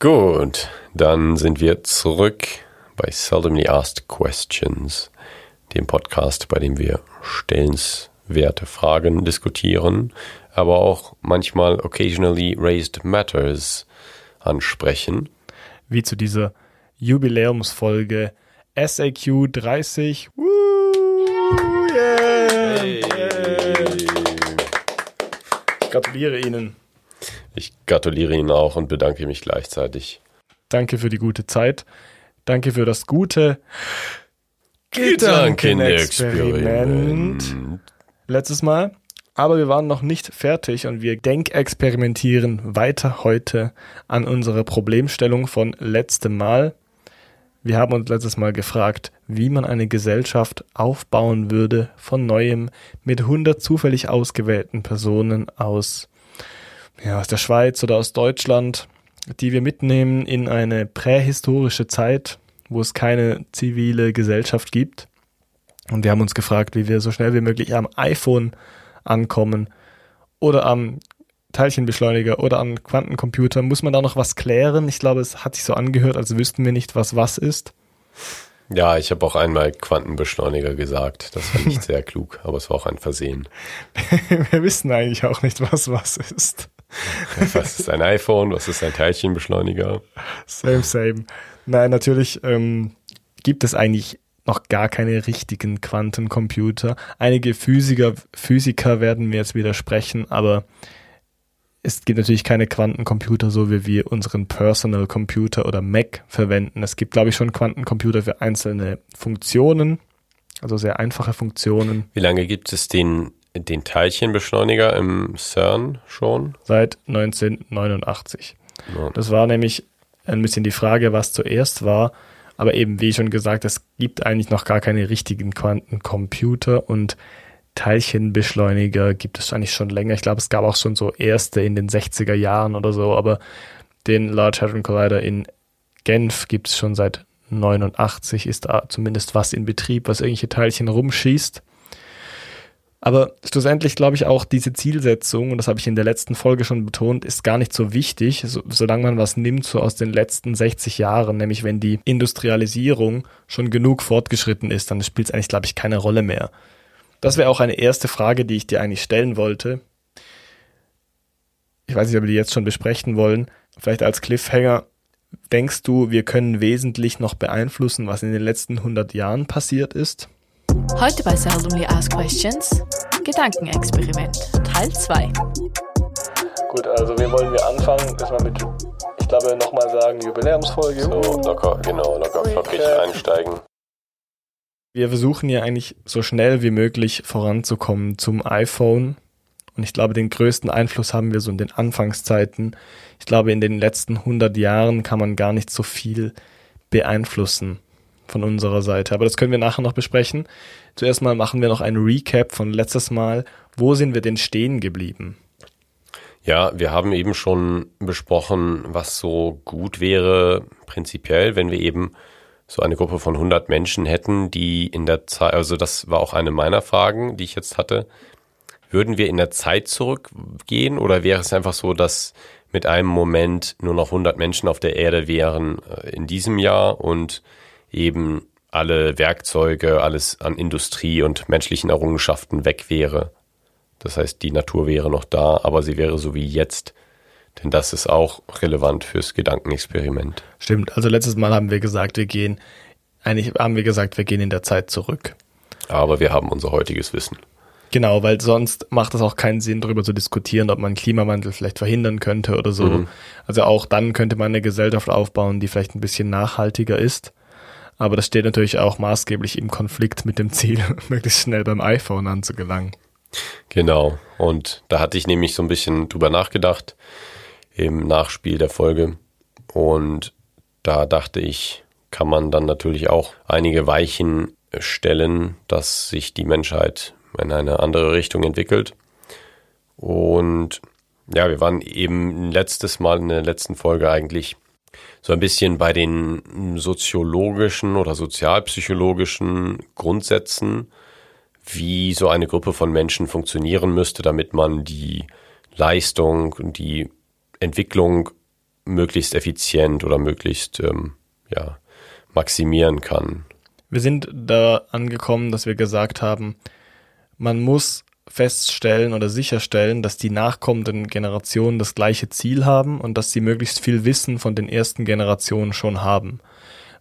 Gut, dann sind wir zurück bei Seldomly Asked Questions, dem Podcast, bei dem wir stellenswerte Fragen diskutieren, aber auch manchmal occasionally raised matters ansprechen. Wie zu dieser Jubiläumsfolge SAQ 30. Woo, yeah, Hey. Ich gratuliere Ihnen. Ich gratuliere Ihnen auch und bedanke mich gleichzeitig. Danke für die gute Zeit. Danke für das gute Gedankenexperiment. letztes Mal. Aber wir waren noch nicht fertig und wir denkexperimentieren weiter heute an unserer Problemstellung von letztem Mal. Wir haben uns letztes Mal gefragt, wie man eine Gesellschaft aufbauen würde von neuem mit 100 zufällig ausgewählten Personen aus, ja, aus der Schweiz oder aus Deutschland, die wir mitnehmen in eine prähistorische Zeit, wo es keine zivile Gesellschaft gibt. Und wir haben uns gefragt, wie wir so schnell wie möglich am iPhone ankommen oder am Teilchenbeschleuniger oder am Quantencomputer. Muss man da noch was klären? Ich glaube, es hat sich so angehört, als wüssten wir nicht, was was ist. Ja, ich habe auch einmal Quantenbeschleuniger gesagt. Das war nicht sehr klug, aber es war auch ein Versehen. wir wissen eigentlich auch nicht, was was ist. Was ist ein iPhone? Was ist ein Teilchenbeschleuniger? Same, same. Nein, natürlich ähm, gibt es eigentlich noch gar keine richtigen Quantencomputer. Einige Physiker, Physiker werden mir jetzt widersprechen, aber es gibt natürlich keine Quantencomputer, so wie wir unseren Personal Computer oder Mac verwenden. Es gibt, glaube ich, schon Quantencomputer für einzelne Funktionen, also sehr einfache Funktionen. Wie lange gibt es den, den Teilchenbeschleuniger im CERN schon? Seit 1989. Ja. Das war nämlich ein bisschen die Frage, was zuerst war. Aber eben, wie schon gesagt, es gibt eigentlich noch gar keine richtigen Quantencomputer und Teilchenbeschleuniger gibt es eigentlich schon länger. Ich glaube, es gab auch schon so erste in den 60er Jahren oder so, aber den Large Hadron Collider in Genf gibt es schon seit 89, ist da zumindest was in Betrieb, was irgendwelche Teilchen rumschießt. Aber schlussendlich glaube ich auch, diese Zielsetzung, und das habe ich in der letzten Folge schon betont, ist gar nicht so wichtig, so, solange man was nimmt, so aus den letzten 60 Jahren, nämlich wenn die Industrialisierung schon genug fortgeschritten ist, dann spielt es eigentlich, glaube ich, keine Rolle mehr. Das wäre auch eine erste Frage, die ich dir eigentlich stellen wollte. Ich weiß nicht, ob wir die jetzt schon besprechen wollen. Vielleicht als Cliffhanger. Denkst du, wir können wesentlich noch beeinflussen, was in den letzten 100 Jahren passiert ist? Heute bei Seldomly Asked Questions Gedankenexperiment Teil 2. Gut, also wie wollen wir anfangen? Erstmal mit, ich glaube, nochmal sagen, Jubiläumsfolge. So, locker, genau, locker flockig einsteigen. Wir versuchen ja eigentlich so schnell wie möglich voranzukommen zum iPhone. Und ich glaube, den größten Einfluss haben wir so in den Anfangszeiten. Ich glaube, in den letzten 100 Jahren kann man gar nicht so viel beeinflussen von unserer Seite. Aber das können wir nachher noch besprechen. Zuerst mal machen wir noch ein Recap von letztes Mal. Wo sind wir denn stehen geblieben? Ja, wir haben eben schon besprochen, was so gut wäre, prinzipiell, wenn wir eben so eine Gruppe von 100 Menschen hätten, die in der Zeit, also das war auch eine meiner Fragen, die ich jetzt hatte. Würden wir in der Zeit zurückgehen oder wäre es einfach so, dass mit einem Moment nur noch 100 Menschen auf der Erde wären äh, in diesem Jahr und eben alle Werkzeuge, alles an Industrie und menschlichen Errungenschaften weg wäre? Das heißt, die Natur wäre noch da, aber sie wäre so wie jetzt. Denn das ist auch relevant fürs Gedankenexperiment. Stimmt, also letztes Mal haben wir gesagt, wir gehen, eigentlich haben wir gesagt, wir gehen in der Zeit zurück. Aber wir haben unser heutiges Wissen. Genau, weil sonst macht es auch keinen Sinn, darüber zu diskutieren, ob man Klimawandel vielleicht verhindern könnte oder so. Mhm. Also auch dann könnte man eine Gesellschaft aufbauen, die vielleicht ein bisschen nachhaltiger ist. Aber das steht natürlich auch maßgeblich im Konflikt mit dem Ziel, möglichst schnell beim iPhone anzugelangen. Genau. Und da hatte ich nämlich so ein bisschen drüber nachgedacht im Nachspiel der Folge. Und da dachte ich, kann man dann natürlich auch einige Weichen stellen, dass sich die Menschheit in eine andere Richtung entwickelt. Und ja, wir waren eben letztes Mal in der letzten Folge eigentlich so ein bisschen bei den soziologischen oder sozialpsychologischen Grundsätzen, wie so eine Gruppe von Menschen funktionieren müsste, damit man die Leistung und die Entwicklung möglichst effizient oder möglichst ähm, ja, maximieren kann. Wir sind da angekommen, dass wir gesagt haben, man muss feststellen oder sicherstellen, dass die nachkommenden Generationen das gleiche Ziel haben und dass sie möglichst viel Wissen von den ersten Generationen schon haben.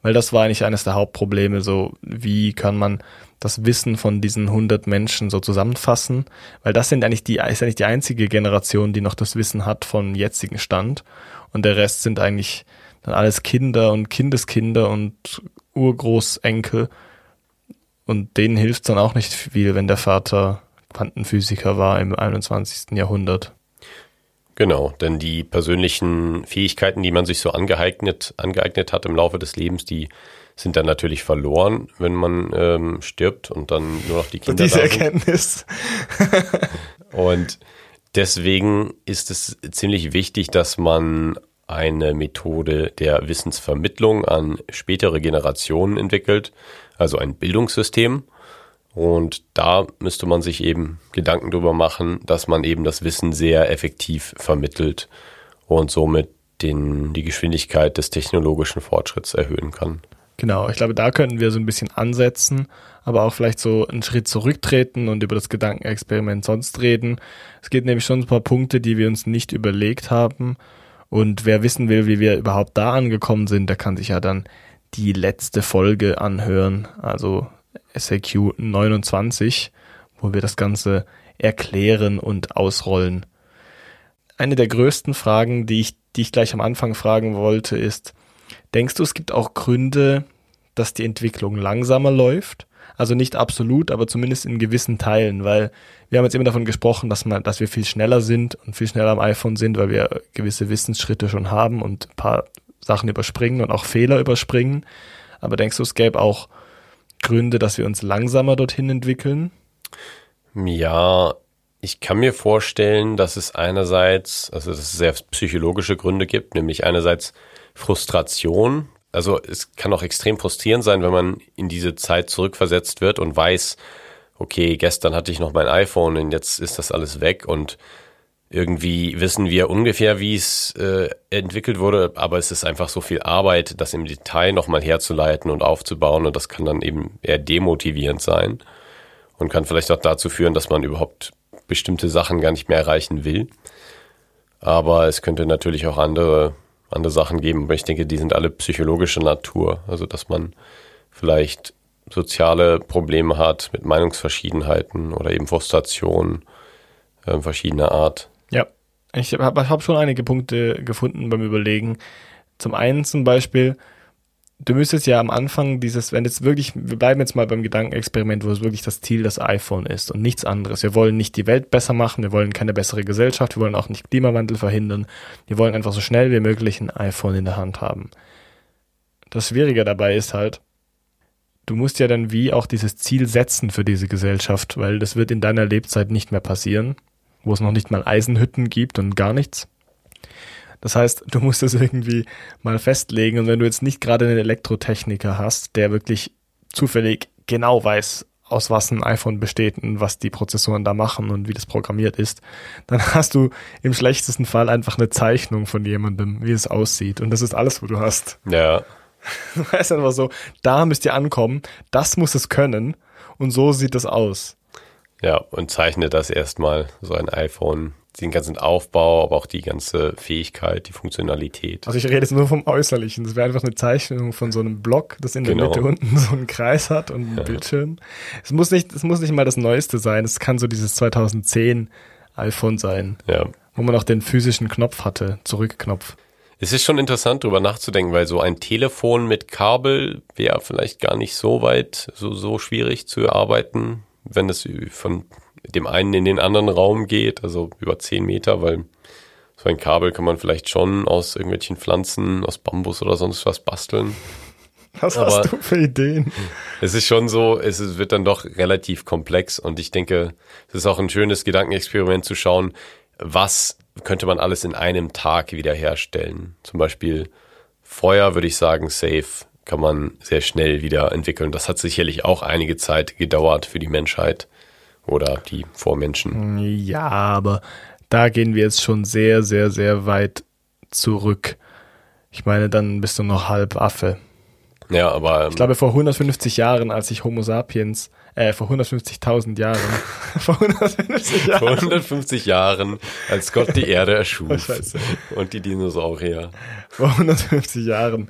Weil das war eigentlich eines der Hauptprobleme, so wie kann man das Wissen von diesen 100 Menschen so zusammenfassen, weil das sind eigentlich die, ist eigentlich die einzige Generation, die noch das Wissen hat vom jetzigen Stand. Und der Rest sind eigentlich dann alles Kinder und Kindeskinder und Urgroßenkel. Und denen hilft dann auch nicht viel, wenn der Vater Quantenphysiker war im 21. Jahrhundert. Genau, denn die persönlichen Fähigkeiten, die man sich so angeeignet, angeeignet hat im Laufe des Lebens, die sind dann natürlich verloren, wenn man ähm, stirbt und dann nur noch die Kinder. Diese Erkenntnis. und deswegen ist es ziemlich wichtig, dass man eine Methode der Wissensvermittlung an spätere Generationen entwickelt, also ein Bildungssystem. Und da müsste man sich eben Gedanken darüber machen, dass man eben das Wissen sehr effektiv vermittelt und somit den, die Geschwindigkeit des technologischen Fortschritts erhöhen kann. Genau, ich glaube, da könnten wir so ein bisschen ansetzen, aber auch vielleicht so einen Schritt zurücktreten und über das Gedankenexperiment sonst reden. Es geht nämlich schon ein paar Punkte, die wir uns nicht überlegt haben. Und wer wissen will, wie wir überhaupt da angekommen sind, der kann sich ja dann die letzte Folge anhören, also SAQ 29, wo wir das Ganze erklären und ausrollen. Eine der größten Fragen, die ich, die ich gleich am Anfang fragen wollte, ist, Denkst du, es gibt auch Gründe, dass die Entwicklung langsamer läuft? Also nicht absolut, aber zumindest in gewissen Teilen, weil wir haben jetzt immer davon gesprochen, dass man, dass wir viel schneller sind und viel schneller am iPhone sind, weil wir gewisse Wissensschritte schon haben und ein paar Sachen überspringen und auch Fehler überspringen. Aber denkst du, es gäbe auch Gründe, dass wir uns langsamer dorthin entwickeln? Ja, ich kann mir vorstellen, dass es einerseits, also dass es sehr psychologische Gründe gibt, nämlich einerseits Frustration. Also es kann auch extrem frustrierend sein, wenn man in diese Zeit zurückversetzt wird und weiß, okay, gestern hatte ich noch mein iPhone und jetzt ist das alles weg und irgendwie wissen wir ungefähr, wie es äh, entwickelt wurde, aber es ist einfach so viel Arbeit, das im Detail nochmal herzuleiten und aufzubauen und das kann dann eben eher demotivierend sein und kann vielleicht auch dazu führen, dass man überhaupt bestimmte Sachen gar nicht mehr erreichen will. Aber es könnte natürlich auch andere andere Sachen geben. Aber ich denke, die sind alle psychologischer Natur. Also, dass man vielleicht soziale Probleme hat mit Meinungsverschiedenheiten oder eben Frustration äh, verschiedener Art. Ja, ich habe hab schon einige Punkte gefunden beim Überlegen. Zum einen zum Beispiel, du müsstest ja am Anfang dieses, wenn jetzt wirklich, wir bleiben jetzt mal beim Gedankenexperiment, wo es wirklich das Ziel das iPhone ist und nichts anderes. Wir wollen nicht die Welt besser machen, wir wollen keine bessere Gesellschaft, wir wollen auch nicht Klimawandel verhindern. Wir wollen einfach so schnell wie möglich ein iPhone in der Hand haben. Das Schwierige dabei ist halt, du musst ja dann wie auch dieses Ziel setzen für diese Gesellschaft, weil das wird in deiner Lebzeit nicht mehr passieren, wo es noch nicht mal Eisenhütten gibt und gar nichts. Das heißt, du musst es irgendwie mal festlegen. Und wenn du jetzt nicht gerade einen Elektrotechniker hast, der wirklich zufällig genau weiß, aus was ein iPhone besteht und was die Prozessoren da machen und wie das programmiert ist, dann hast du im schlechtesten Fall einfach eine Zeichnung von jemandem, wie es aussieht. Und das ist alles, wo du hast. Ja. Du weißt einfach so, da müsst ihr ankommen, das muss es können und so sieht es aus. Ja, und zeichne das erstmal, so ein iPhone den ganzen Aufbau, aber auch die ganze Fähigkeit, die Funktionalität. Also ich rede jetzt nur vom Äußerlichen. Das wäre einfach eine Zeichnung von so einem Block, das in der genau. Mitte unten so einen Kreis hat und einen ja. Bildschirm. Es muss nicht, es muss nicht mal das Neueste sein. Es kann so dieses 2010 iPhone sein. Ja. Wo man auch den physischen Knopf hatte, Zurückknopf. Es ist schon interessant, darüber nachzudenken, weil so ein Telefon mit Kabel wäre vielleicht gar nicht so weit, so, so schwierig zu erarbeiten, wenn es von dem einen in den anderen Raum geht, also über zehn Meter, weil so ein Kabel kann man vielleicht schon aus irgendwelchen Pflanzen, aus Bambus oder sonst was basteln. Was Aber hast du für Ideen? Es ist schon so, es wird dann doch relativ komplex und ich denke, es ist auch ein schönes Gedankenexperiment zu schauen, was könnte man alles in einem Tag wiederherstellen. Zum Beispiel Feuer würde ich sagen, safe kann man sehr schnell wieder entwickeln. Das hat sicherlich auch einige Zeit gedauert für die Menschheit oder die Vormenschen. Ja, aber da gehen wir jetzt schon sehr, sehr, sehr weit zurück. Ich meine, dann bist du noch halb Affe. Ja, aber. Ähm, Ich glaube, vor 150 Jahren, als ich Homo sapiens, äh, vor 150.000 Jahren, vor 150 vor Jahren, 150 Jahren, als Gott die Erde erschuf Scheiße. und die Dinosaurier. vor 150 Jahren,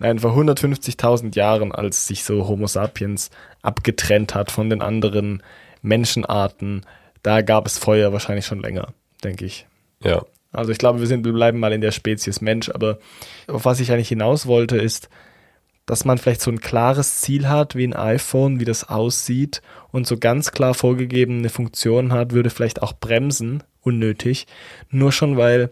nein, vor 150.000 Jahren, als sich so Homo sapiens abgetrennt hat von den anderen Menschenarten, da gab es Feuer wahrscheinlich schon länger, denke ich. Ja. Also ich glaube, wir, sind, wir bleiben mal in der Spezies Mensch, aber auf was ich eigentlich hinaus wollte, ist, dass man vielleicht so ein klares Ziel hat, wie ein iPhone, wie das aussieht und so ganz klar vorgegebene Funktionen hat, würde vielleicht auch bremsen, unnötig. Nur schon, weil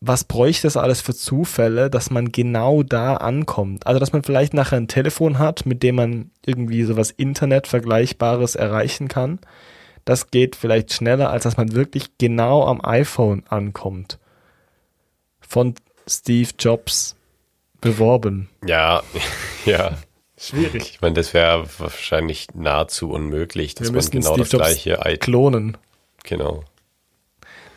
was bräuchte es alles für Zufälle, dass man genau da ankommt? Also, dass man vielleicht nachher ein Telefon hat, mit dem man irgendwie sowas Internet-Vergleichbares erreichen kann. Das geht vielleicht schneller, als dass man wirklich genau am iPhone ankommt. Von Steve Jobs beworben. Ja, ja. Schwierig. Ich meine, das wäre wahrscheinlich nahezu unmöglich, dass Wir man genau Steve das Jobs gleiche I klonen. genau.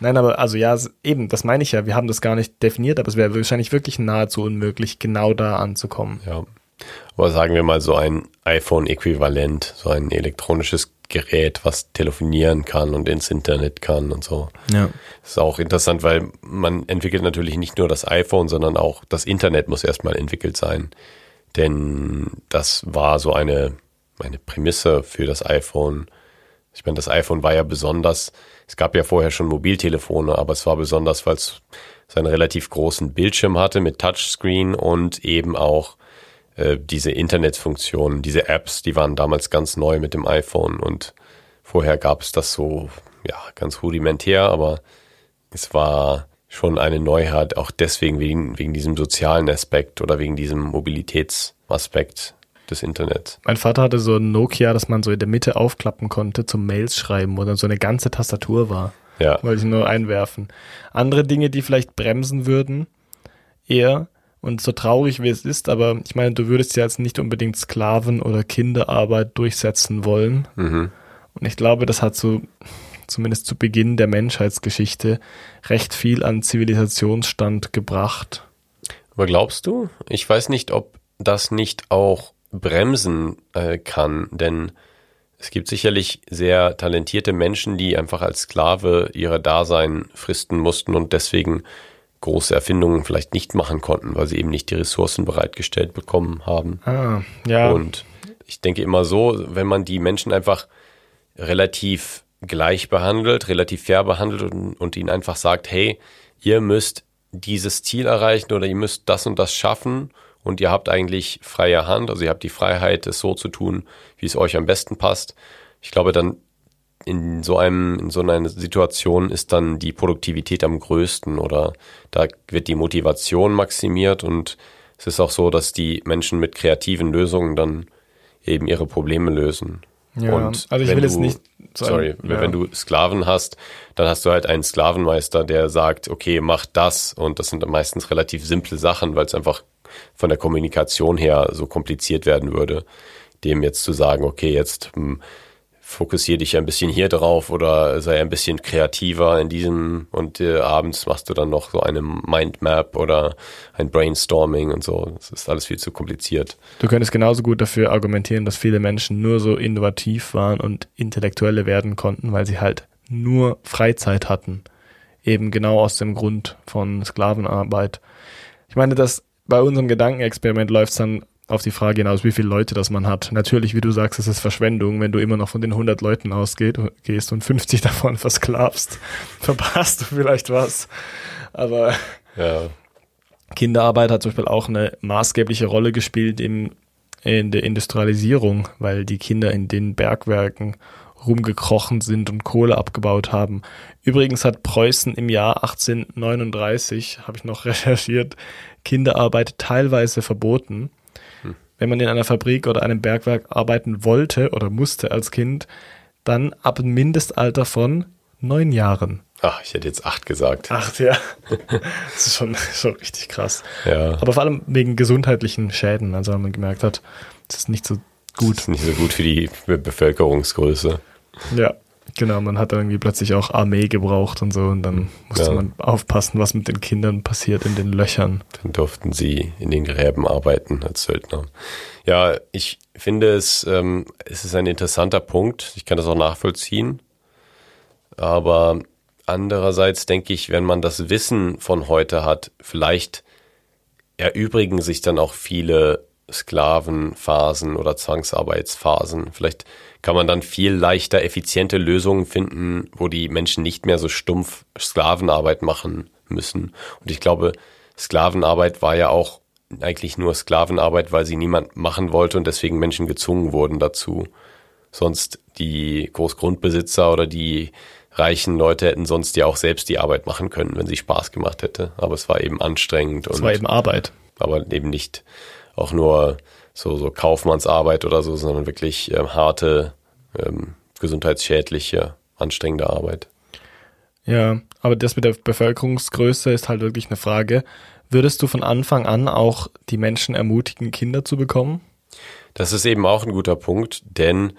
Nein, aber also ja, eben, das meine ich ja. Wir haben das gar nicht definiert, aber es wäre wahrscheinlich wirklich nahezu unmöglich, genau da anzukommen. Ja. Aber sagen wir mal so ein iPhone-Äquivalent, so ein elektronisches Gerät, was telefonieren kann und ins Internet kann und so. Ja. Das ist auch interessant, weil man entwickelt natürlich nicht nur das iPhone, sondern auch das Internet muss erstmal entwickelt sein. Denn das war so eine, eine Prämisse für das iPhone. Ich meine, das iPhone war ja besonders, es gab ja vorher schon Mobiltelefone, aber es war besonders, weil es so einen relativ großen Bildschirm hatte mit Touchscreen und eben auch äh, diese Internetfunktionen, diese Apps, die waren damals ganz neu mit dem iPhone und vorher gab es das so, ja, ganz rudimentär, aber es war schon eine Neuheit, auch deswegen wegen, wegen diesem sozialen Aspekt oder wegen diesem Mobilitätsaspekt des Internets. Mein Vater hatte so ein Nokia, das man so in der Mitte aufklappen konnte zum Mails schreiben, wo dann so eine ganze Tastatur war. Ja, Wollte ich nur einwerfen. Andere Dinge, die vielleicht bremsen würden, eher, und so traurig wie es ist, aber ich meine, du würdest ja jetzt nicht unbedingt Sklaven- oder Kinderarbeit durchsetzen wollen. mhm. Und ich glaube, das hat so, zumindest zu Beginn der Menschheitsgeschichte, recht viel an Zivilisationsstand gebracht. Aber glaubst du? Ich weiß nicht, ob das nicht auch bremsen äh, kann, denn es gibt sicherlich sehr talentierte Menschen, die einfach als Sklave ihre Dasein fristen mussten und deswegen große Erfindungen vielleicht nicht machen konnten, weil sie eben nicht die Ressourcen bereitgestellt bekommen haben. Ah, ja. Und ich denke immer so, wenn man die Menschen einfach relativ gleich behandelt, relativ fair behandelt und, und ihnen einfach sagt, hey, ihr müsst dieses Ziel erreichen oder ihr müsst das und das schaffen und ihr habt eigentlich freie Hand, also ihr habt die Freiheit, es so zu tun, wie es euch am besten passt. Ich glaube, dann in so einem, in so einer Situation ist dann die Produktivität am größten oder da wird die Motivation maximiert und es ist auch so, dass die Menschen mit kreativen Lösungen dann eben ihre Probleme lösen. Ja, und also ich wenn will jetzt du- nicht so sorry, ein- wenn ja. du Sklaven hast, dann hast du halt einen Sklavenmeister, der sagt, okay, mach das und das sind meistens relativ simple Sachen, weil es einfach von der Kommunikation her so kompliziert werden würde, dem jetzt zu sagen, okay, jetzt hm, fokussier dich ein bisschen hier drauf oder sei ein bisschen kreativer in diesem und äh, abends machst du dann noch so eine Mindmap oder ein Brainstorming und so. Das ist alles viel zu kompliziert. Du könntest genauso gut dafür argumentieren, dass viele Menschen nur so innovativ waren und Intellektuelle werden konnten, weil sie halt nur Freizeit hatten. Eben genau aus dem Grund von Sklavenarbeit. Ich meine, dass bei unserem Gedankenexperiment läuft es dann auf die Frage hinaus, wie viele Leute das man hat. Natürlich, wie du sagst, es ist Verschwendung, wenn du immer noch von den 100 Leuten ausgehst und 50 davon versklavst. Verpasst du vielleicht was. Aber Ja, Kinderarbeit hat zum Beispiel auch eine maßgebliche Rolle gespielt im, in der Industrialisierung, weil die Kinder in den Bergwerken rumgekrochen sind und Kohle abgebaut haben. Übrigens hat Preußen im Jahr 1839, habe ich noch recherchiert, Kinderarbeit teilweise verboten. Wenn man in einer Fabrik oder einem Bergwerk arbeiten wollte oder musste als Kind, dann ab einem Mindestalter von neun Jahren. ach, ich hätte jetzt acht gesagt. Acht, ja. Das ist schon, schon richtig krass. Ja. Aber vor allem wegen gesundheitlichen Schäden. Also wenn man gemerkt hat, das ist nicht so Das gut. ist nicht so gut für die Be Bevölkerungsgröße. Ja. Genau, man hat dann irgendwie plötzlich auch Armee gebraucht und so und dann musste Ja. man aufpassen, was mit den Kindern passiert in den Löchern. Dann durften sie in den Gräben arbeiten als Söldner. Ja, ich finde es, ähm, es ist ein interessanter Punkt. Ich kann das auch nachvollziehen. Aber andererseits denke ich, wenn man das Wissen von heute hat, vielleicht erübrigen sich dann auch viele Sklavenphasen oder Zwangsarbeitsphasen. Vielleicht kann man dann viel leichter effiziente Lösungen finden, wo die Menschen nicht mehr so stumpf Sklavenarbeit machen müssen. Und ich glaube, Sklavenarbeit war ja auch eigentlich nur Sklavenarbeit, weil sie niemand machen wollte und deswegen Menschen gezwungen wurden dazu. Sonst die Großgrundbesitzer oder die reichen Leute hätten sonst ja auch selbst die Arbeit machen können, wenn sie Spaß gemacht hätte. Aber es war eben anstrengend und war eben Arbeit. aber eben nicht auch nur so, so Kaufmannsarbeit oder so, sondern wirklich ähm, harte, ähm, gesundheitsschädliche, anstrengende Arbeit. Ja, aber das mit der Bevölkerungsgröße ist halt wirklich eine Frage. Würdest du von Anfang an auch die Menschen ermutigen, Kinder zu bekommen? Das ist eben auch ein guter Punkt, denn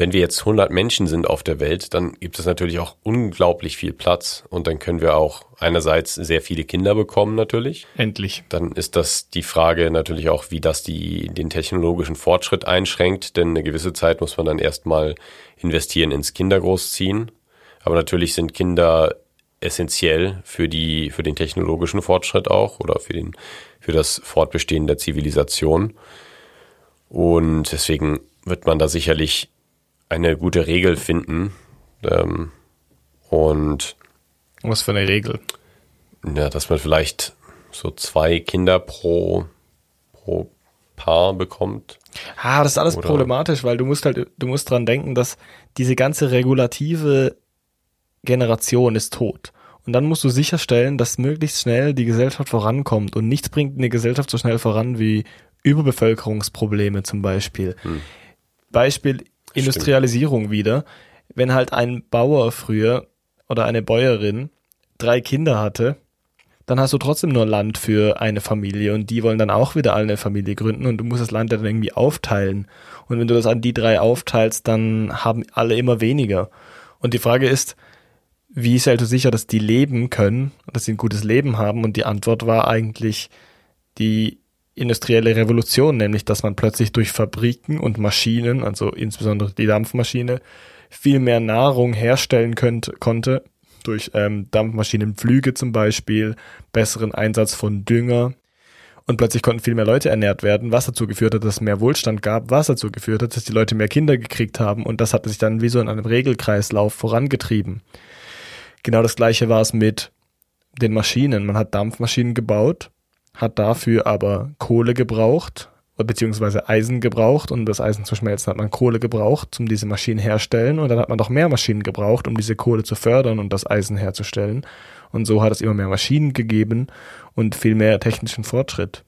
wenn wir jetzt 100 Menschen sind auf der Welt, dann gibt es natürlich auch unglaublich viel Platz und dann können wir auch einerseits sehr viele Kinder bekommen natürlich. Endlich. Dann ist das die Frage natürlich auch, wie das die, den technologischen Fortschritt einschränkt, denn eine gewisse Zeit muss man dann erstmal investieren ins Kindergroßziehen. Aber natürlich sind Kinder essentiell für die, für den technologischen Fortschritt auch oder für den, für das Fortbestehen der Zivilisation. Und deswegen wird man da sicherlich eine gute Regel finden. Ähm, und Was für eine Regel. ja, dass man vielleicht so zwei Kinder pro, pro Paar bekommt. Ah, das ist alles Oder- problematisch, weil du musst halt, du musst dran denken, dass diese ganze regulative Generation ist tot. Und dann musst du sicherstellen, dass möglichst schnell die Gesellschaft vorankommt. Und nichts bringt eine Gesellschaft so schnell voran wie Überbevölkerungsprobleme zum Beispiel. Beispiel Industrialisierung wieder. Wenn halt ein Bauer früher oder eine Bäuerin drei Kinder hatte, dann hast du trotzdem nur Land für eine Familie und die wollen dann auch wieder alle eine Familie gründen und du musst das Land dann irgendwie aufteilen. Und wenn du das an die drei aufteilst, dann haben alle immer weniger. Und die Frage ist, wie stellst du sicher, dass die leben können, dass sie ein gutes Leben haben? Und die Antwort war eigentlich die industrielle Revolution, nämlich dass man plötzlich durch Fabriken und Maschinen, also insbesondere die Dampfmaschine, viel mehr Nahrung herstellen könnt, konnte, durch ähm, Dampfmaschinenpflüge zum Beispiel, besseren Einsatz von Dünger. Und plötzlich konnten viel mehr Leute ernährt werden, was dazu geführt hat, dass es mehr Wohlstand gab, was dazu geführt hat, dass die Leute mehr Kinder gekriegt haben. Und das hat sich dann wie so in einem Regelkreislauf vorangetrieben. Genau das gleiche war es mit den Maschinen. Man hat Dampfmaschinen gebaut, hat dafür aber Kohle gebraucht, beziehungsweise Eisen gebraucht, um das Eisen zu schmelzen, hat man Kohle gebraucht, um diese Maschinen herstellen und dann hat man noch mehr Maschinen gebraucht, um diese Kohle zu fördern und das Eisen herzustellen. Und so hat es immer mehr Maschinen gegeben und viel mehr technischen Fortschritt.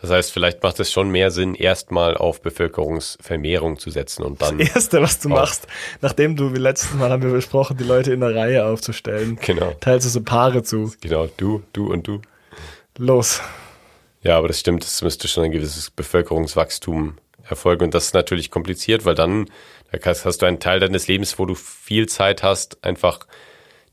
Das heißt, vielleicht macht es schon mehr Sinn, erstmal auf Bevölkerungsvermehrung zu setzen und dann. Das Erste, was du machst, nachdem du, wie letztes Mal haben wir besprochen, die Leute in der Reihe aufzustellen, Genau. teilst du so Paare zu. Genau, du, du und du. Los. Ja, aber das stimmt, es müsste schon ein gewisses Bevölkerungswachstum erfolgen. Und das ist natürlich kompliziert, weil dann da hast du einen Teil deines Lebens, wo du viel Zeit hast, einfach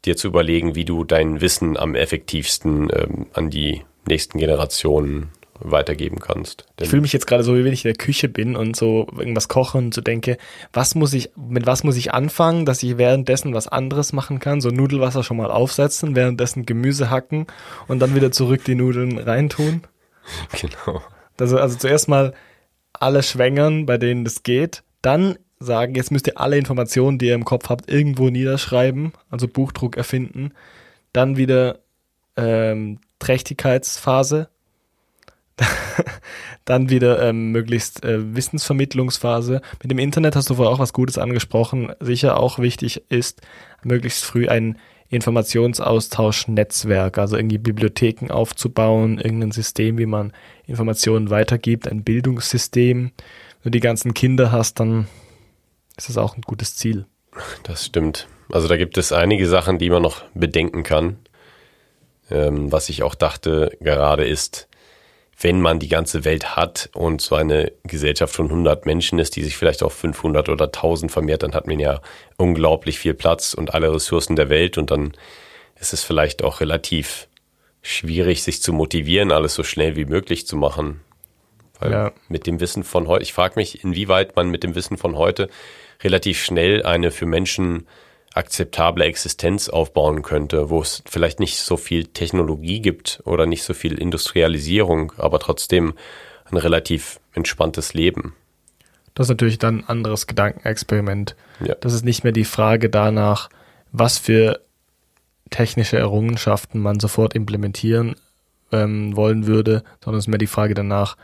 dir zu überlegen, wie du dein Wissen am effektivsten ähm, an die nächsten Generationen weitergeben kannst. Ich Denn, fühle mich jetzt gerade so, wie wenn ich in der Küche bin und so irgendwas koche und so denke, was muss ich, mit was muss ich anfangen, dass ich währenddessen was anderes machen kann? So Nudelwasser schon mal aufsetzen, währenddessen Gemüse hacken und dann wieder zurück die Nudeln reintun. genau. Also, also zuerst mal alle schwängern, bei denen das geht, dann sagen, jetzt müsst ihr alle Informationen, die ihr im Kopf habt, irgendwo niederschreiben, also Buchdruck erfinden, dann wieder ähm, Trächtigkeitsphase, dann wieder ähm, möglichst äh, Wissensvermittlungsphase. Mit dem Internet hast du vorher auch was Gutes angesprochen. Sicher auch wichtig ist, möglichst früh ein Informationsaustauschnetzwerk, also irgendwie Bibliotheken aufzubauen, irgendein System, wie man Informationen weitergibt, ein Bildungssystem. Wenn du die ganzen Kinder hast, dann ist das auch ein gutes Ziel. Das stimmt. Also da gibt es einige Sachen, die man noch bedenken kann. Ähm, was ich auch dachte gerade ist, wenn man die ganze Welt hat und so eine Gesellschaft von 100 Menschen ist, die sich vielleicht auf 500 oder 1000 vermehrt, dann hat man ja unglaublich viel Platz und alle Ressourcen der Welt und dann ist es vielleicht auch relativ schwierig, sich zu motivieren, alles so schnell wie möglich zu machen. Weil ja. mit dem Wissen von heute, ich frage mich, inwieweit man mit dem Wissen von heute relativ schnell eine für Menschen akzeptable Existenz aufbauen könnte, wo es vielleicht nicht so viel Technologie gibt oder nicht so viel Industrialisierung, aber trotzdem ein relativ entspanntes Leben. Das ist natürlich dann ein anderes Gedankenexperiment. Ja. Das ist nicht mehr die Frage danach, was für technische Errungenschaften man sofort implementieren ähm, wollen würde, sondern es ist mehr die Frage danach,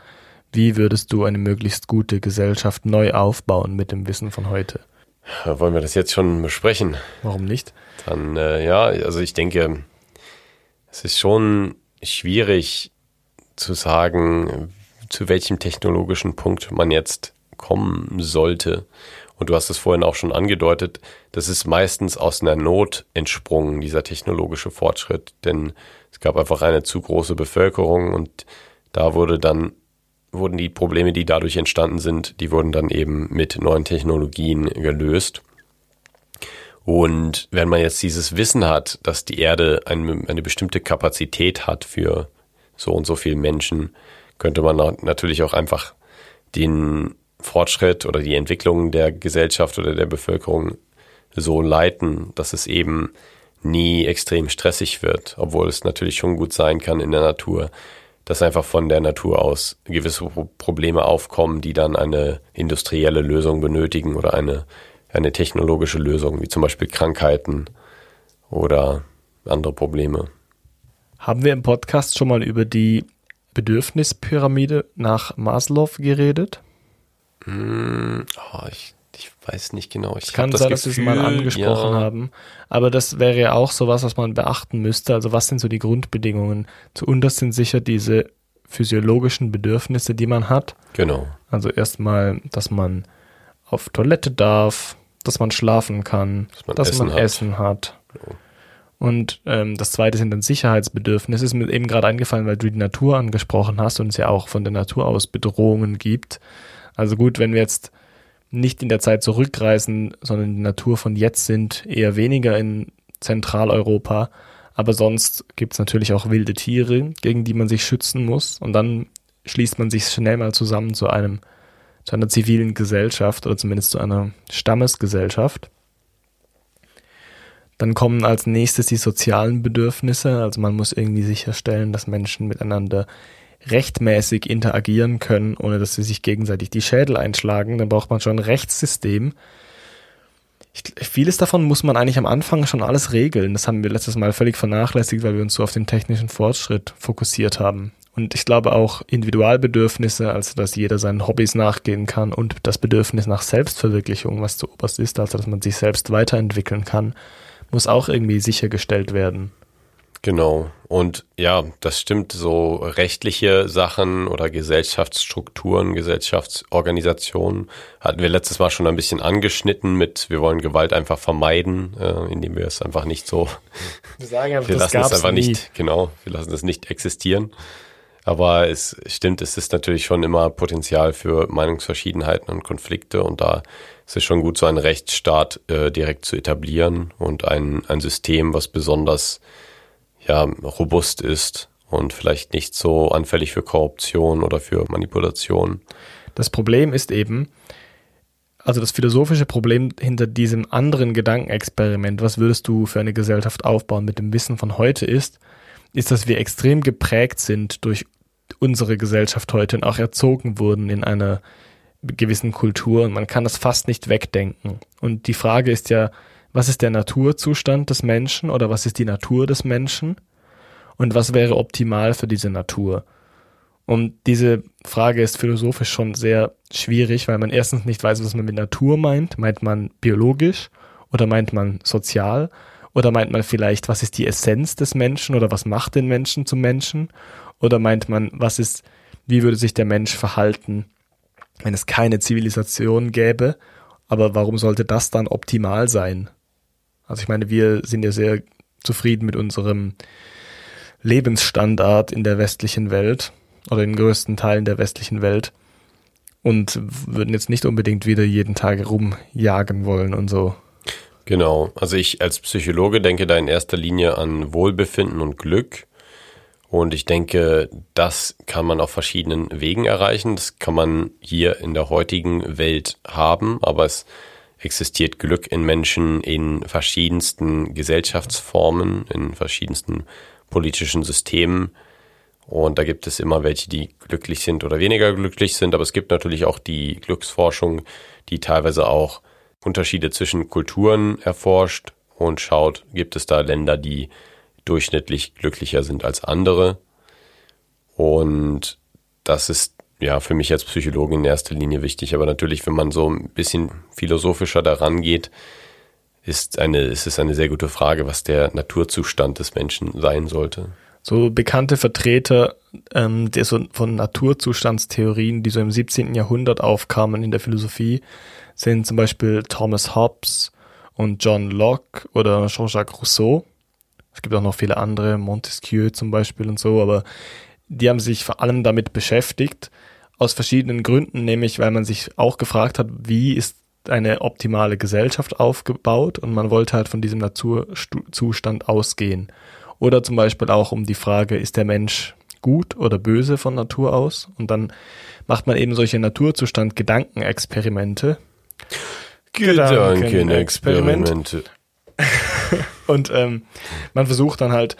wie würdest du eine möglichst gute Gesellschaft neu aufbauen mit dem Wissen von heute? Wollen wir das jetzt schon besprechen? Warum nicht? Dann, äh, ja, also ich denke, es ist schon schwierig zu sagen, zu welchem technologischen Punkt man jetzt kommen sollte. Und du hast es vorhin auch schon angedeutet, das ist meistens aus einer Not entsprungen, dieser technologische Fortschritt. Denn es gab einfach eine zu große Bevölkerung und da wurde dann wurden die Probleme, die dadurch entstanden sind, die wurden dann eben mit neuen Technologien gelöst. Und wenn man jetzt dieses Wissen hat, dass die Erde eine, eine bestimmte Kapazität hat für so und so viele Menschen, könnte man natürlich auch einfach den Fortschritt oder die Entwicklung der Gesellschaft oder der Bevölkerung so leiten, dass es eben nie extrem stressig wird, obwohl es natürlich schon gut sein kann in der Natur, dass einfach von der Natur aus gewisse Probleme aufkommen, die dann eine industrielle Lösung benötigen oder eine, eine technologische Lösung, wie zum Beispiel Krankheiten oder andere Probleme. Haben wir im Podcast schon mal über die Bedürfnispyramide nach Maslow geredet? Mm, oh, ich ich weiß nicht genau. Ich es kann sein, das dass wir es mal angesprochen ja. haben. Aber das wäre ja auch sowas, was man beachten müsste. Also was sind so die Grundbedingungen? Zuunterst sind sicher diese physiologischen Bedürfnisse, die man hat. Genau. Also erstmal, dass man auf Toilette darf, dass man schlafen kann, dass man, dass Essen, man hat. Essen, hat. Genau. Und ähm, das zweite sind dann Sicherheitsbedürfnisse. Ist mir eben gerade eingefallen, weil du die Natur angesprochen hast und es ja auch von der Natur aus Bedrohungen gibt. Also gut, wenn wir jetzt nicht in der Zeit zurückreisen, sondern die Natur von jetzt sind, eher weniger in Zentraleuropa. Aber sonst gibt es natürlich auch wilde Tiere, gegen die man sich schützen muss. Und dann schließt man sich schnell mal zusammen zu einem, zu einer zivilen Gesellschaft oder zumindest zu einer Stammesgesellschaft. Dann kommen als nächstes die sozialen Bedürfnisse. Also man muss irgendwie sicherstellen, dass Menschen miteinander rechtmäßig interagieren können, ohne dass sie sich gegenseitig die Schädel einschlagen, dann braucht man schon ein Rechtssystem. Ich, vieles davon muss man eigentlich am Anfang schon alles regeln. Das haben wir letztes Mal völlig vernachlässigt, weil wir uns so auf den technischen Fortschritt fokussiert haben. Und ich glaube auch Individualbedürfnisse, also dass jeder seinen Hobbys nachgehen kann und das Bedürfnis nach Selbstverwirklichung, was zu oberst ist, also dass man sich selbst weiterentwickeln kann, muss auch irgendwie sichergestellt werden. Genau. Und ja, das stimmt. So rechtliche Sachen oder Gesellschaftsstrukturen, Gesellschaftsorganisationen hatten wir letztes Mal schon ein bisschen angeschnitten mit, wir wollen Gewalt einfach vermeiden, äh, indem wir es einfach nicht so. Wir sagen einfach, wir lassen es einfach nie. nicht, genau, wir lassen es nicht existieren. Aber es stimmt, es ist natürlich schon immer Potenzial für Meinungsverschiedenheiten und Konflikte und da ist es schon gut, so einen Rechtsstaat äh, direkt zu etablieren und ein, ein System, was besonders ja, robust ist und vielleicht nicht so anfällig für Korruption oder für Manipulation. Das Problem ist eben, also das philosophische Problem hinter diesem anderen Gedankenexperiment, was würdest du für eine Gesellschaft aufbauen mit dem Wissen von heute ist, ist, dass wir extrem geprägt sind durch unsere Gesellschaft heute und auch erzogen wurden in einer gewissen Kultur und man kann das fast nicht wegdenken. Und die Frage ist ja, was ist der Naturzustand des Menschen oder was ist die Natur des Menschen und was wäre optimal für diese Natur. Und diese Frage ist philosophisch schon sehr schwierig, weil man erstens nicht weiß, was man mit Natur meint. Meint man biologisch oder meint man sozial oder meint man vielleicht, was ist die Essenz des Menschen oder was macht den Menschen zum Menschen? Oder meint man, was ist, wie würde sich der Mensch verhalten, wenn es keine Zivilisation gäbe? Aber warum sollte das dann optimal sein? Also ich meine, wir sind ja sehr zufrieden mit unserem Lebensstandard in der westlichen Welt. oder in größten Teilen der westlichen Welt und würden jetzt nicht unbedingt wieder jeden Tag rumjagen wollen und so. Genau, also ich als Psychologe denke da in erster Linie an Wohlbefinden und Glück. Und ich denke, das kann man auf verschiedenen Wegen erreichen. Das kann man hier in der heutigen Welt haben, aber es existiert Glück in Menschen in verschiedensten Gesellschaftsformen, in verschiedensten politischen Systemen. Und da gibt es immer welche, die glücklich sind oder weniger glücklich sind. Aber es gibt natürlich auch die Glücksforschung, die teilweise auch Unterschiede zwischen Kulturen erforscht und schaut, gibt es da Länder, die durchschnittlich glücklicher sind als andere. Und das ist ja für mich als Psychologe in erster Linie wichtig. Aber natürlich, wenn man so ein bisschen philosophischer daran geht, ist, eine, ist es eine sehr gute Frage, was der Naturzustand des Menschen sein sollte. So bekannte Vertreter ähm, der so von Naturzustandstheorien, die so im 17. Jahrhundert aufkamen in der Philosophie, sind zum Beispiel Thomas Hobbes und John Locke oder Jean-Jacques Rousseau. Es gibt auch noch viele andere, Montesquieu zum Beispiel und so, aber die haben sich vor allem damit beschäftigt, aus verschiedenen Gründen, nämlich weil man sich auch gefragt hat, wie ist eine optimale Gesellschaft aufgebaut und man wollte halt von diesem Naturzustand ausgehen. Oder zum Beispiel auch um die Frage, ist der Mensch gut oder böse von Natur aus? Und dann macht man eben solche Naturzustand-Gedankenexperimente. Gedankenexperimente. und ähm, man versucht dann halt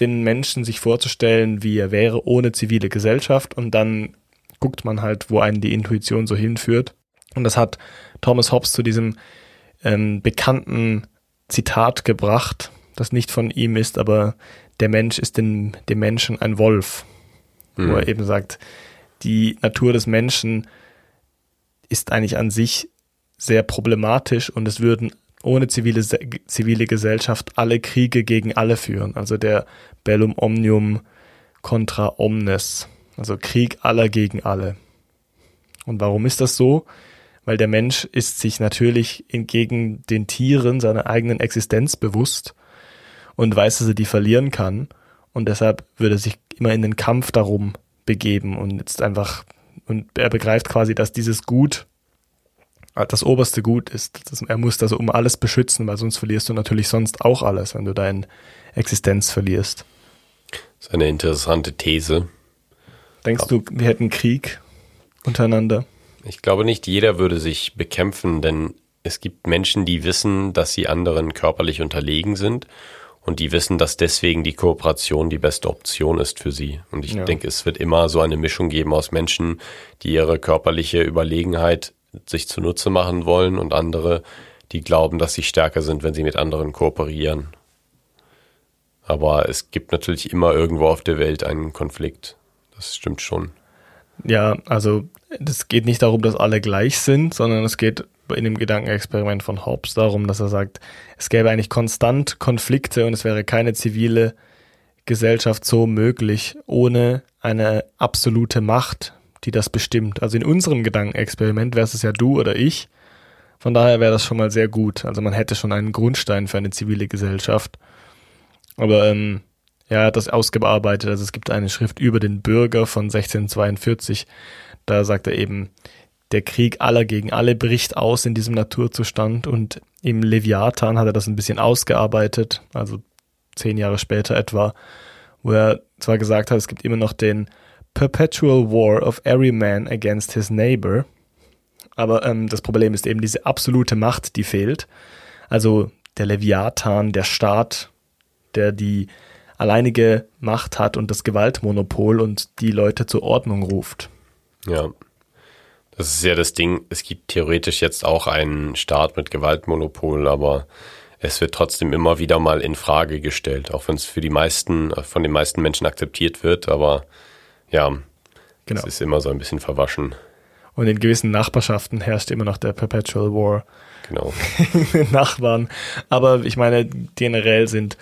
den Menschen sich vorzustellen, wie er wäre ohne zivile Gesellschaft und dann guckt man halt, wo einen die Intuition so hinführt. Und das hat Thomas Hobbes zu diesem ähm, bekannten Zitat gebracht, das nicht von ihm ist, aber der Mensch ist dem, dem Menschen ein Wolf. Mhm. Wo er eben sagt, die Natur des Menschen ist eigentlich an sich sehr problematisch und es würden ohne zivile, zivile Gesellschaft alle Kriege gegen alle führen. Also der Bellum Omnium contra omnes. Also Krieg aller gegen alle. Und warum ist das so? Weil der Mensch ist sich natürlich entgegen den Tieren seiner eigenen Existenz bewusst und weiß, dass er die verlieren kann. Und deshalb würde er sich immer in den Kampf darum begeben und jetzt einfach, und er begreift quasi, dass dieses Gut das oberste Gut ist. Das, er muss das um alles beschützen, weil sonst verlierst du natürlich sonst auch alles, wenn du deine Existenz verlierst. Das ist eine interessante These. Denkst du, wir hätten Krieg untereinander? Ich glaube nicht, jeder würde sich bekämpfen, denn es gibt Menschen, die wissen, dass sie anderen körperlich unterlegen sind und die wissen, dass deswegen die Kooperation die beste Option ist für sie. Und ich ja. denke, es wird immer so eine Mischung geben aus Menschen, die ihre körperliche Überlegenheit sich zunutze machen wollen und andere, die glauben, dass sie stärker sind, wenn sie mit anderen kooperieren. Aber es gibt natürlich immer irgendwo auf der Welt einen Konflikt. Das stimmt schon. Ja, also es geht nicht darum, dass alle gleich sind, sondern es geht in dem Gedankenexperiment von Hobbes darum, dass er sagt, es gäbe eigentlich konstant Konflikte und es wäre keine zivile Gesellschaft so möglich ohne eine absolute Macht, die das bestimmt. Also in unserem Gedankenexperiment wäre es ja du oder ich. Von daher wäre das schon mal sehr gut. Also man hätte schon einen Grundstein für eine zivile Gesellschaft. Aber ähm, er hat das ausgearbeitet. Also es gibt eine Schrift über den Bürger von 1642. Da sagt er eben, der Krieg aller gegen alle bricht aus in diesem Naturzustand und im Leviathan hat er das ein bisschen ausgearbeitet, also zehn Jahre später etwa, wo er zwar gesagt hat, es gibt immer noch den perpetual war of every man against his neighbor. Aber ähm, das Problem ist eben diese absolute Macht, die fehlt. Also der Leviathan, der Staat, der die alleinige Macht hat und das Gewaltmonopol und die Leute zur Ordnung ruft. Ja. Das ist ja das Ding. Es gibt theoretisch jetzt auch einen Staat mit Gewaltmonopol, aber es wird trotzdem immer wieder mal in Frage gestellt, auch wenn es für die meisten, von den meisten Menschen akzeptiert wird, aber ja, genau. es ist immer so ein bisschen verwaschen. Und in gewissen Nachbarschaften herrscht immer noch der Perpetual War. Genau. Nachbarn. Aber ich meine, generell sind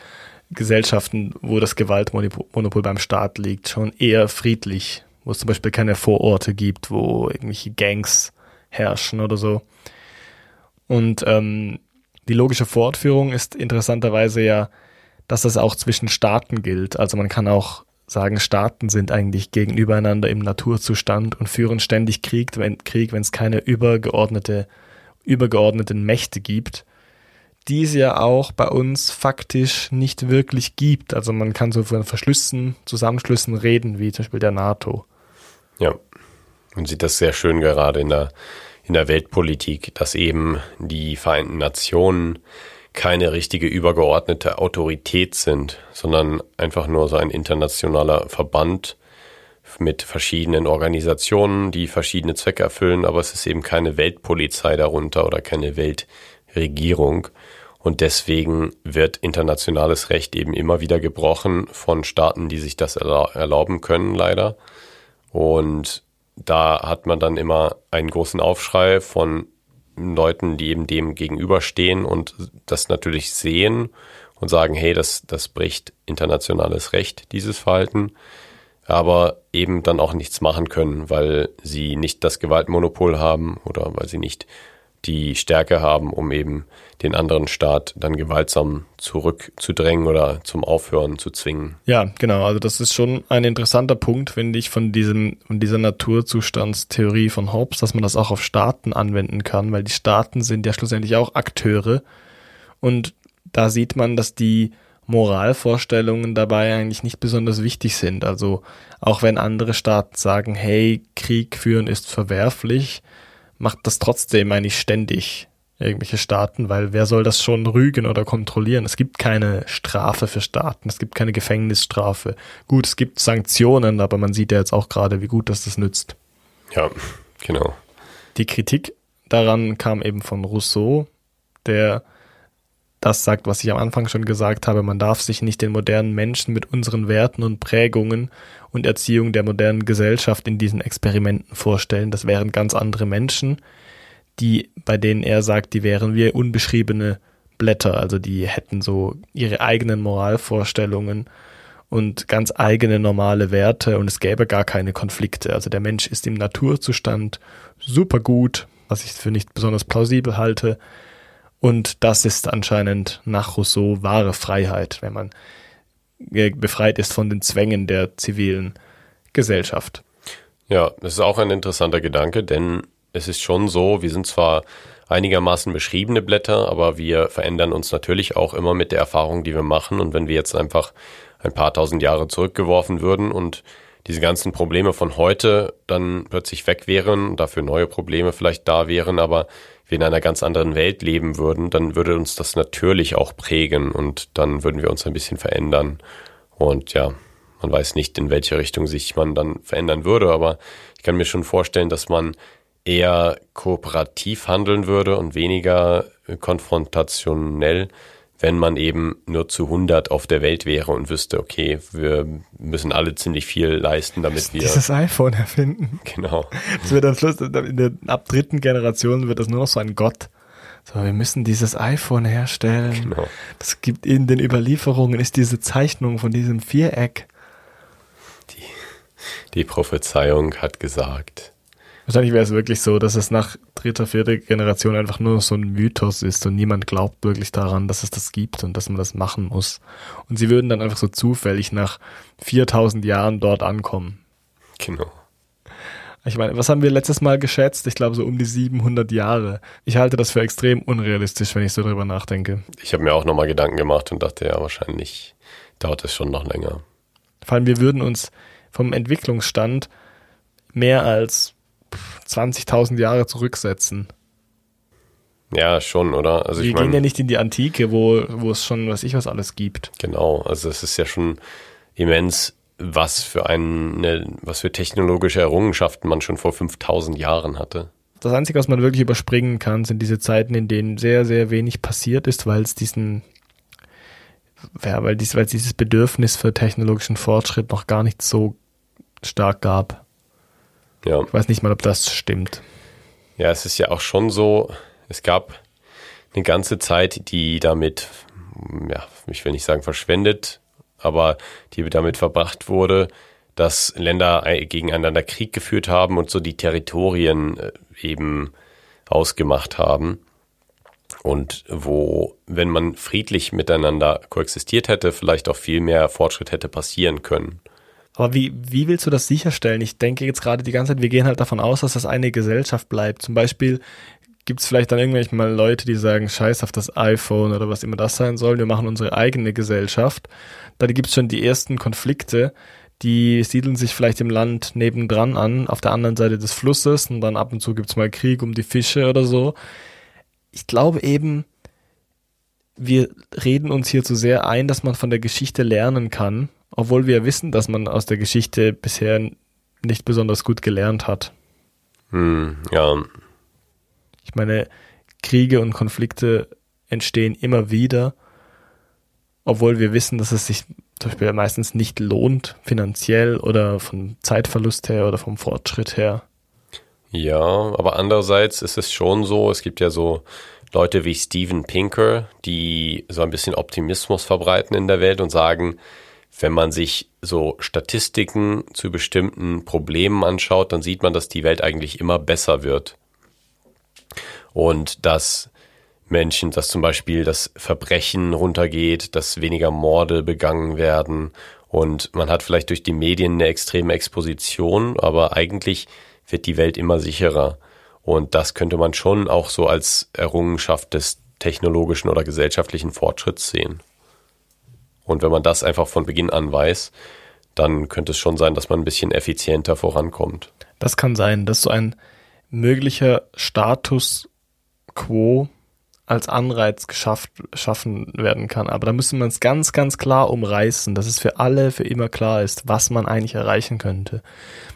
Gesellschaften, wo das Gewaltmonopol beim Staat liegt, schon eher friedlich, wo es zum Beispiel keine Vororte gibt, wo irgendwelche Gangs herrschen oder so. Und ähm, die logische Fortführung ist interessanterweise ja, dass das auch zwischen Staaten gilt. Also man kann auch sagen, Staaten sind eigentlich gegenübereinander im Naturzustand und führen ständig Krieg, wenn Krieg, es keine übergeordnete, übergeordneten Mächte gibt, die es ja auch bei uns faktisch nicht wirklich gibt. Also man kann so von Verschlüssen, Zusammenschlüssen reden, wie zum Beispiel der NATO. Ja, man sieht das sehr schön gerade in der, in der Weltpolitik, dass eben die Vereinten Nationen keine richtige übergeordnete Autorität sind, sondern einfach nur so ein internationaler Verband mit verschiedenen Organisationen, die verschiedene Zwecke erfüllen, aber es ist eben keine Weltpolizei darunter oder keine Weltregierung. Und deswegen wird internationales Recht eben immer wieder gebrochen von Staaten, die sich das erlauben können, leider. Und da hat man dann immer einen großen Aufschrei von Leuten, die eben dem gegenüberstehen und das natürlich sehen und sagen, hey, das, das bricht internationales Recht, dieses Verhalten, aber eben dann auch nichts machen können, weil sie nicht das Gewaltmonopol haben oder weil sie nicht die Stärke haben, um eben den anderen Staat dann gewaltsam zurückzudrängen oder zum Aufhören zu zwingen. Ja, genau. Also das ist schon ein interessanter Punkt, finde ich, von diesem, von dieser Naturzustandstheorie von Hobbes, dass man das auch auf Staaten anwenden kann, weil die Staaten sind ja schlussendlich auch Akteure. Und da sieht man, dass die Moralvorstellungen dabei eigentlich nicht besonders wichtig sind. Also auch wenn andere Staaten sagen, hey, Krieg führen ist verwerflich, macht das trotzdem eigentlich ständig irgendwelche Staaten, weil wer soll das schon rügen oder kontrollieren? Es gibt keine Strafe für Staaten, es gibt keine Gefängnisstrafe. Gut, es gibt Sanktionen, aber man sieht ja jetzt auch gerade, wie gut das das nützt. Ja, genau. Die Kritik daran kam eben von Rousseau, der das sagt, was ich am Anfang schon gesagt habe, man darf sich nicht den modernen Menschen mit unseren Werten und Prägungen und Erziehung der modernen Gesellschaft in diesen Experimenten vorstellen. Das wären ganz andere Menschen, die, bei denen er sagt, die wären wie unbeschriebene Blätter, also die hätten so ihre eigenen Moralvorstellungen und ganz eigene normale Werte und es gäbe gar keine Konflikte. Also der Mensch ist im Naturzustand super gut, was ich für nicht besonders plausibel halte, und das ist anscheinend nach Rousseau wahre Freiheit, wenn man befreit ist von den Zwängen der zivilen Gesellschaft. Ja, das ist auch ein interessanter Gedanke, denn es ist schon so, wir sind zwar einigermaßen beschriebene Blätter, aber wir verändern uns natürlich auch immer mit der Erfahrung, die wir machen. Und wenn wir jetzt einfach ein paar tausend Jahre zurückgeworfen würden und diese ganzen Probleme von heute dann plötzlich weg wären, dafür neue Probleme vielleicht da wären, aber wir in einer ganz anderen Welt leben würden, dann würde uns das natürlich auch prägen und dann würden wir uns ein bisschen verändern. Und ja, man weiß nicht, in welche Richtung sich man dann verändern würde, aber ich kann mir schon vorstellen, dass man eher kooperativ handeln würde und weniger konfrontationell, wenn man eben nur zu 100 auf der Welt wäre und wüsste, okay, wir müssen alle ziemlich viel leisten, damit wir dieses iPhone erfinden. Genau. Das wird am Schluss in der ab dritten Generation wird das nur noch so ein Gott. So, wir müssen dieses iPhone herstellen. Genau. Das gibt in den Überlieferungen ist diese Zeichnung von diesem Viereck. Die, die Prophezeiung hat gesagt, Wahrscheinlich wäre es wirklich so, dass es nach dritter, vierter Generation einfach nur so ein Mythos ist und niemand glaubt wirklich daran, dass es das gibt und dass man das machen muss. Und sie würden dann einfach so zufällig nach 4000 Jahren dort ankommen. Genau. Ich meine, was haben wir letztes Mal geschätzt? Ich glaube so um die 700 Jahre. Ich halte das für extrem unrealistisch, wenn ich so drüber nachdenke. Ich habe mir auch nochmal Gedanken gemacht und dachte, ja, wahrscheinlich dauert es schon noch länger. Vor allem, wir würden uns vom Entwicklungsstand mehr als 20.000 Jahre zurücksetzen. Ja, schon, oder? Also Wir ich mein, gehen ja nicht in die Antike, wo, wo es schon, was ich was alles gibt. Genau, also es ist ja schon immens, was für eine, was für technologische Errungenschaften man schon vor 5000 Jahren hatte. Das Einzige, was man wirklich überspringen kann, sind diese Zeiten, in denen sehr, sehr wenig passiert ist, weil es diesen, ja, weil, dies, weil es dieses Bedürfnis für technologischen Fortschritt noch gar nicht so stark gab. Ja. Ich weiß nicht mal, ob das stimmt. Ja, es ist ja auch schon so, es gab eine ganze Zeit, die damit, ja, ich will nicht sagen verschwendet, aber die damit verbracht wurde, dass Länder gegeneinander Krieg geführt haben und so die Territorien äh, eben ausgemacht haben. Und wo, wenn man friedlich miteinander koexistiert hätte, vielleicht auch viel mehr Fortschritt hätte passieren können. Aber wie, wie willst du das sicherstellen? Ich denke jetzt gerade die ganze Zeit, wir gehen halt davon aus, dass das eine Gesellschaft bleibt. Zum Beispiel gibt es vielleicht dann irgendwelche mal Leute, die sagen, scheiß auf das iPhone oder was immer das sein soll, wir machen unsere eigene Gesellschaft. Da gibt es schon die ersten Konflikte, die siedeln sich vielleicht im Land nebendran an, auf der anderen Seite des Flusses und dann ab und zu gibt es mal Krieg um die Fische oder so. Ich glaube eben, wir reden uns hier zu sehr ein, dass man von der Geschichte lernen kann, obwohl wir wissen, dass man aus der Geschichte bisher nicht besonders gut gelernt hat. Hm, ja. Ich meine, Kriege und Konflikte entstehen immer wieder, obwohl wir wissen, dass es sich zum Beispiel meistens nicht lohnt, finanziell oder vom Zeitverlust her oder vom Fortschritt her. Ja, aber andererseits ist es schon so, es gibt ja so Leute wie Steven Pinker, die so ein bisschen Optimismus verbreiten in der Welt und sagen, wenn man sich so Statistiken zu bestimmten Problemen anschaut, dann sieht man, dass die Welt eigentlich immer besser wird. Und dass Menschen, dass zum Beispiel das Verbrechen runtergeht, dass weniger Morde begangen werden und man hat vielleicht durch die Medien eine extreme Exposition, aber eigentlich wird die Welt immer sicherer. Und das könnte man schon auch so als Errungenschaft des technologischen oder gesellschaftlichen Fortschritts sehen. Und wenn man das einfach von Beginn an weiß, dann könnte es schon sein, dass man ein bisschen effizienter vorankommt. Das kann sein, dass so ein möglicher Status quo als Anreiz geschafft, schaffen werden kann. Aber da müssen wir es ganz, ganz klar umreißen, dass es für alle für immer klar ist, was man eigentlich erreichen könnte.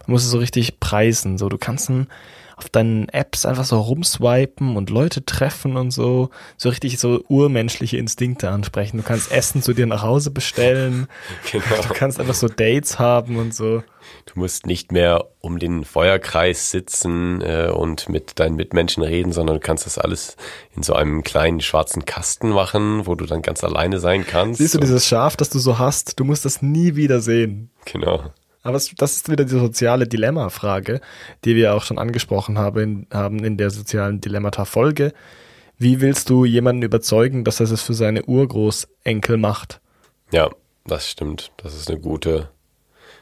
Man muss es so richtig preisen. So, du kannst ein auf deinen Apps einfach so rumswipen und Leute treffen und so, so richtig so urmenschliche Instinkte ansprechen. Du kannst Essen zu dir nach Hause bestellen. Genau. Du kannst einfach so Dates haben und so. Du musst nicht mehr um den Feuerkreis sitzen äh, und mit deinen Mitmenschen reden, sondern du kannst das alles in so einem kleinen schwarzen Kasten machen, wo du dann ganz alleine sein kannst. Siehst du dieses Schaf, das du so hast? Du musst das nie wieder sehen. Genau. Aber das ist wieder die soziale Dilemma-Frage, die wir auch schon angesprochen haben, in der sozialen Dilemmata-Folge. Wie willst du jemanden überzeugen, dass er es für seine Urgroßenkel macht? Ja, das stimmt. Das ist eine gute,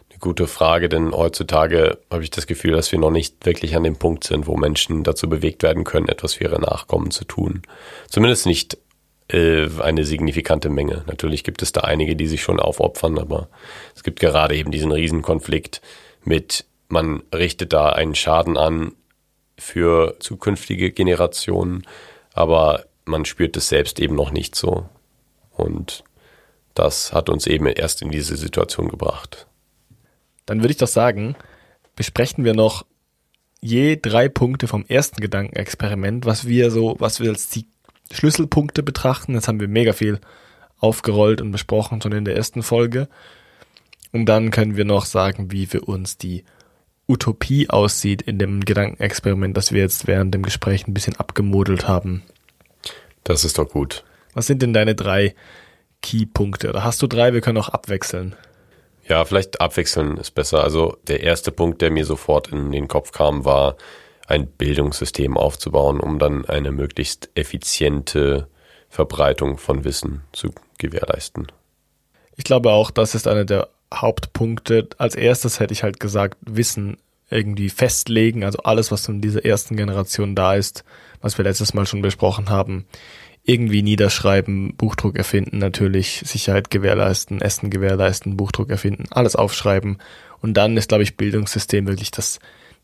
eine gute Frage, denn heutzutage habe ich das Gefühl, dass wir noch nicht wirklich an dem Punkt sind, wo Menschen dazu bewegt werden können, etwas für ihre Nachkommen zu tun. Zumindest nicht eine signifikante Menge. Natürlich gibt es da einige, die sich schon aufopfern, aber es gibt gerade eben diesen Riesenkonflikt mit, man richtet da einen Schaden an für zukünftige Generationen, aber man spürt es selbst eben noch nicht so. Und das hat uns eben erst in diese Situation gebracht. Dann würde ich doch sagen, besprechen wir noch je drei Punkte vom ersten Gedankenexperiment, was wir so, was wir als die Schlüsselpunkte betrachten. Jetzt haben wir mega viel aufgerollt und besprochen schon in der ersten Folge. Und dann können wir noch sagen, wie für uns die Utopie aussieht in dem Gedankenexperiment, das wir jetzt während dem Gespräch ein bisschen abgemodelt haben. Das ist doch gut. Was sind denn deine drei Keypunkte? Oder hast du drei? Wir können auch abwechseln. Ja, vielleicht abwechseln ist besser. Also der erste Punkt, der mir sofort in den Kopf kam, war, ein Bildungssystem aufzubauen, um dann eine möglichst effiziente Verbreitung von Wissen zu gewährleisten. Ich glaube auch, das ist einer der Hauptpunkte. Als erstes hätte ich halt gesagt, Wissen irgendwie festlegen, also alles, was in dieser ersten Generation da ist, was wir letztes Mal schon besprochen haben, irgendwie niederschreiben, Buchdruck erfinden, natürlich Sicherheit gewährleisten, Essen gewährleisten, Buchdruck erfinden, alles aufschreiben. Und dann ist, glaube ich, Bildungssystem wirklich das,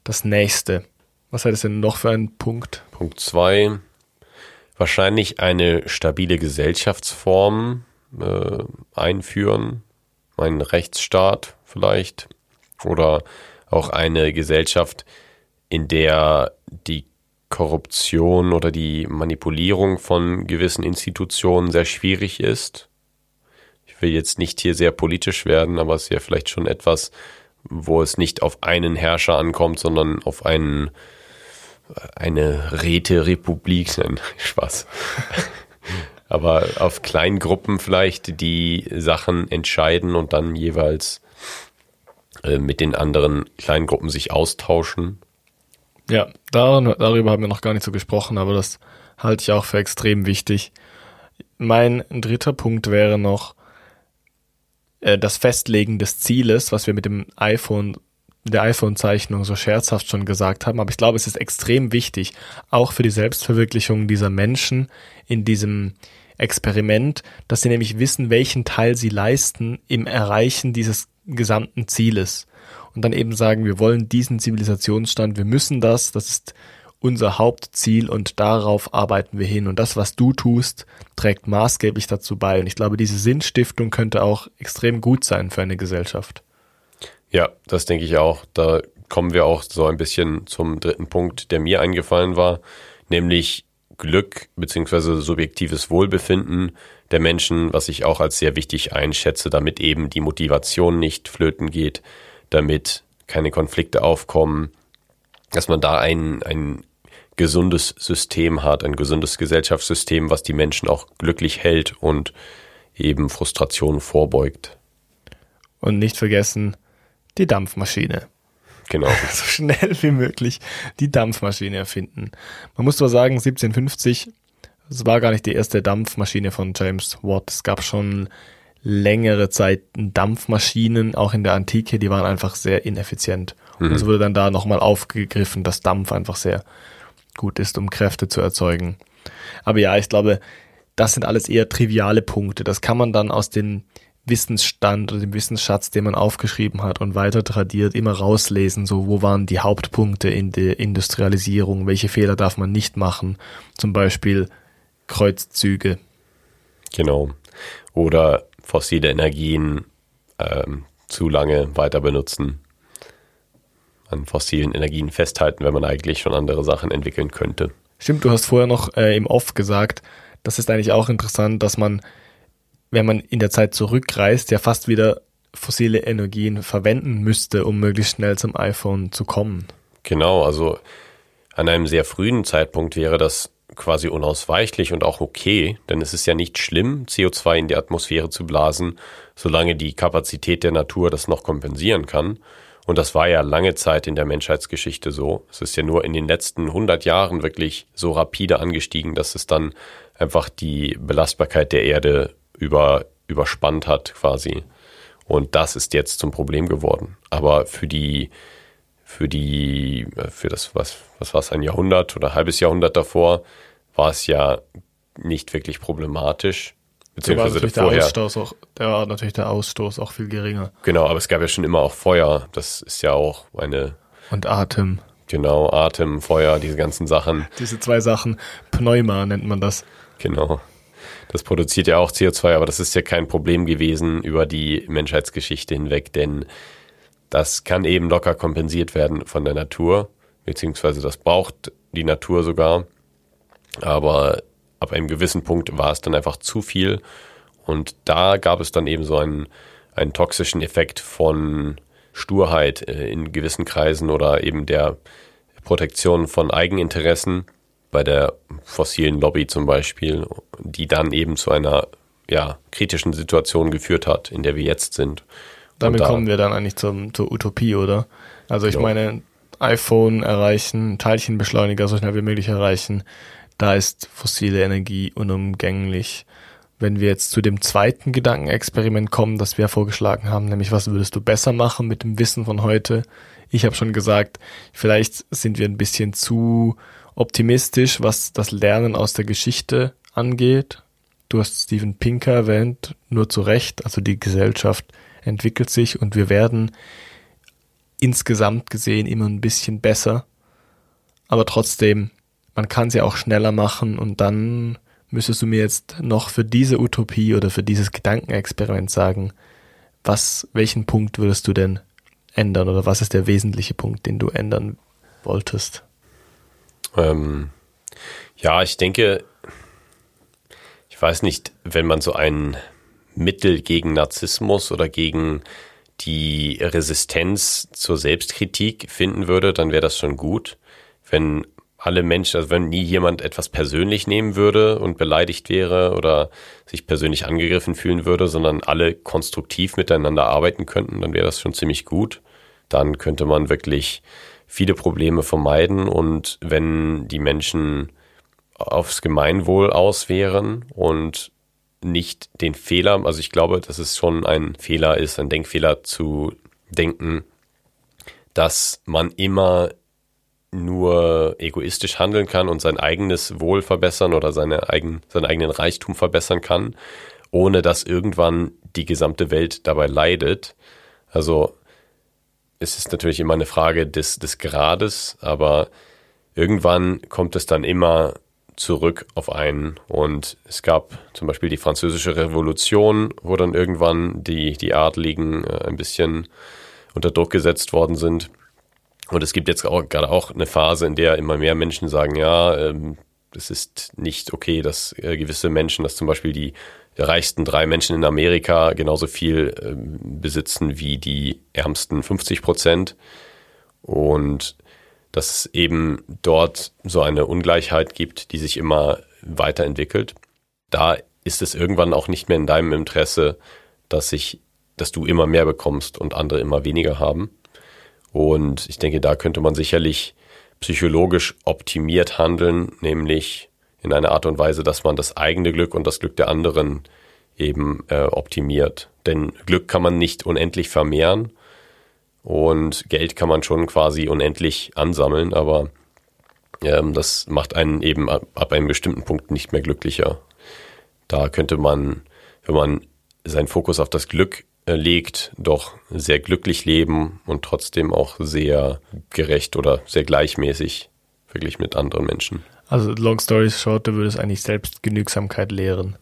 das nächste. Was hat es denn noch für einen Punkt? Punkt zwei. Wahrscheinlich eine stabile Gesellschaftsform äh, einführen. Ein Rechtsstaat vielleicht. Oder auch eine Gesellschaft, in der die Korruption oder die Manipulierung von gewissen Institutionen sehr schwierig ist. Ich will jetzt nicht hier sehr politisch werden, aber es ist ja vielleicht schon etwas, wo es nicht auf einen Herrscher ankommt, sondern auf einen eine Räterepublik, nein, Spaß. Aber auf kleinen Gruppen vielleicht, die Sachen entscheiden und dann jeweils äh, mit den anderen kleinen Gruppen sich austauschen. Ja, darüber haben wir noch gar nicht so gesprochen, aber das halte ich auch für extrem wichtig. Mein dritter Punkt wäre noch äh, das Festlegen des Zieles, was wir mit dem iPhone, der iPhone-Zeichnung so scherzhaft schon gesagt haben. Aber ich glaube, es ist extrem wichtig, auch für die Selbstverwirklichung dieser Menschen in diesem Experiment, dass sie nämlich wissen, welchen Teil sie leisten im Erreichen dieses gesamten Zieles. Und dann eben sagen, wir wollen diesen Zivilisationsstand, wir müssen das, das ist unser Hauptziel und darauf arbeiten wir hin. Und das, was du tust, trägt maßgeblich dazu bei. Und ich glaube, diese Sinnstiftung könnte auch extrem gut sein für eine Gesellschaft. Ja, das denke ich auch. Da kommen wir auch so ein bisschen zum dritten Punkt, der mir eingefallen war, nämlich Glück beziehungsweise subjektives Wohlbefinden der Menschen, was ich auch als sehr wichtig einschätze, damit eben die Motivation nicht flöten geht, damit keine Konflikte aufkommen, dass man da ein, ein gesundes System hat, ein gesundes Gesellschaftssystem, was die Menschen auch glücklich hält und eben Frustration vorbeugt. Und nicht vergessen, die Dampfmaschine. Genau. so schnell wie möglich die Dampfmaschine erfinden. Man muss zwar sagen, 1750, es war gar nicht die erste Dampfmaschine von James Watt. Es gab schon längere Zeit Dampfmaschinen, auch in der Antike, die waren einfach sehr ineffizient. Mhm. Und es wurde dann da nochmal aufgegriffen, dass Dampf einfach sehr gut ist, um Kräfte zu erzeugen. Aber ja, ich glaube, das sind alles eher triviale Punkte. Das kann man dann aus den Wissensstand oder dem Wissensschatz, den man aufgeschrieben hat und weiter tradiert, immer rauslesen, so wo waren die Hauptpunkte in der Industrialisierung, welche Fehler darf man nicht machen, zum Beispiel Kreuzzüge. Genau. Oder fossile Energien ähm, zu lange weiter benutzen, an fossilen Energien festhalten, wenn man eigentlich schon andere Sachen entwickeln könnte. Stimmt, du hast vorher noch äh, im Off gesagt, das ist eigentlich auch interessant, dass man wenn man in der Zeit zurückreist, ja fast wieder fossile Energien verwenden müsste, um möglichst schnell zum iPhone zu kommen. Genau, also an einem sehr frühen Zeitpunkt wäre das quasi unausweichlich und auch okay, denn es ist ja nicht schlimm, CO2 in die Atmosphäre zu blasen, solange die Kapazität der Natur das noch kompensieren kann. Und das war ja lange Zeit in der Menschheitsgeschichte so. Es ist ja nur in den letzten 100 Jahren wirklich so rapide angestiegen, dass es dann einfach die Belastbarkeit der Erde über, überspannt hat quasi. Und das ist jetzt zum Problem geworden. Aber für die, für die, für das, was, was war es, ein Jahrhundert oder ein halbes Jahrhundert davor, war es ja nicht wirklich problematisch. Beziehungsweise vorher. Der Ausstoß auch, der war natürlich der Ausstoß auch viel geringer. Genau, aber es gab ja schon immer auch Feuer. Das ist ja auch eine. Und Atem. Genau, Atem, Feuer, diese ganzen Sachen. Diese zwei Sachen. Pneuma nennt man das. Genau. Das produziert ja auch CO2, aber das ist ja kein Problem gewesen über die Menschheitsgeschichte hinweg, denn das kann eben locker kompensiert werden von der Natur, beziehungsweise das braucht die Natur sogar. Aber ab einem gewissen Punkt war es dann einfach zu viel und da gab es dann eben so einen, einen toxischen Effekt von Sturheit äh, in gewissen Kreisen oder eben der Protektion von Eigeninteressen bei der fossilen Lobby zum Beispiel, die dann eben zu einer ja, kritischen Situation geführt hat, in der wir jetzt sind. Damit da, kommen wir dann eigentlich zum, zur Utopie, oder? Also ich ja. meine, iPhone erreichen, Teilchenbeschleuniger so schnell wie möglich erreichen, da ist fossile Energie unumgänglich. Wenn wir jetzt zu dem zweiten Gedankenexperiment kommen, das wir vorgeschlagen haben, nämlich was würdest du besser machen mit dem Wissen von heute? Ich habe schon gesagt, vielleicht sind wir ein bisschen zu optimistisch, was das Lernen aus der Geschichte angeht. Du hast Steven Pinker erwähnt, nur zu Recht. Also die Gesellschaft entwickelt sich und wir werden insgesamt gesehen immer ein bisschen besser. Aber trotzdem, man kann sie auch schneller machen und dann müsstest du mir jetzt noch für diese Utopie oder für dieses Gedankenexperiment sagen, was, welchen Punkt würdest du denn ändern oder was ist der wesentliche Punkt, den du ändern wolltest? Ähm, ja, ich denke, ich weiß nicht, wenn man so ein Mittel gegen Narzissmus oder gegen die Resistenz zur Selbstkritik finden würde, dann wäre das schon gut. Wenn alle Menschen, also wenn nie jemand etwas persönlich nehmen würde und beleidigt wäre oder sich persönlich angegriffen fühlen würde, sondern alle konstruktiv miteinander arbeiten könnten, dann wäre das schon ziemlich gut. Dann könnte man wirklich viele Probleme vermeiden und wenn die Menschen aufs Gemeinwohl aus wären und nicht den Fehler, also ich glaube, dass es schon ein Fehler ist, ein Denkfehler zu denken, dass man immer nur egoistisch handeln kann und sein eigenes Wohl verbessern oder seine eigen, seinen eigenen Reichtum verbessern kann, ohne dass irgendwann die gesamte Welt dabei leidet. Also es ist natürlich immer eine Frage des, des Grades, aber irgendwann kommt es dann immer zurück auf einen. Und es gab zum Beispiel die Französische Revolution, wo dann irgendwann die, die Adligen äh, ein bisschen unter Druck gesetzt worden sind. Und es gibt jetzt auch, gerade auch eine Phase, in der immer mehr Menschen sagen, ja, ähm, es ist nicht okay, dass äh, gewisse Menschen, dass zum Beispiel die reichsten drei Menschen in Amerika genauso viel ähm, besitzen wie die ärmsten 50 Prozent. Und dass es eben dort so eine Ungleichheit gibt, die sich immer weiterentwickelt. Da ist es irgendwann auch nicht mehr in deinem Interesse, dass sich, dass du immer mehr bekommst und andere immer weniger haben. Und ich denke, da könnte man sicherlich psychologisch optimiert handeln, nämlich in einer Art und Weise, dass man das eigene Glück und das Glück der anderen eben äh, optimiert. Denn Glück kann man nicht unendlich vermehren und Geld kann man schon quasi unendlich ansammeln, aber ähm, das macht einen eben ab, ab einem bestimmten Punkt nicht mehr glücklicher. Da könnte man, wenn man seinen Fokus auf das Glück äh, legt, doch sehr glücklich leben und trotzdem auch sehr gerecht oder sehr gleichmäßig verglichen mit anderen Menschen. Also long story short, du würdest eigentlich Selbstgenügsamkeit lehren.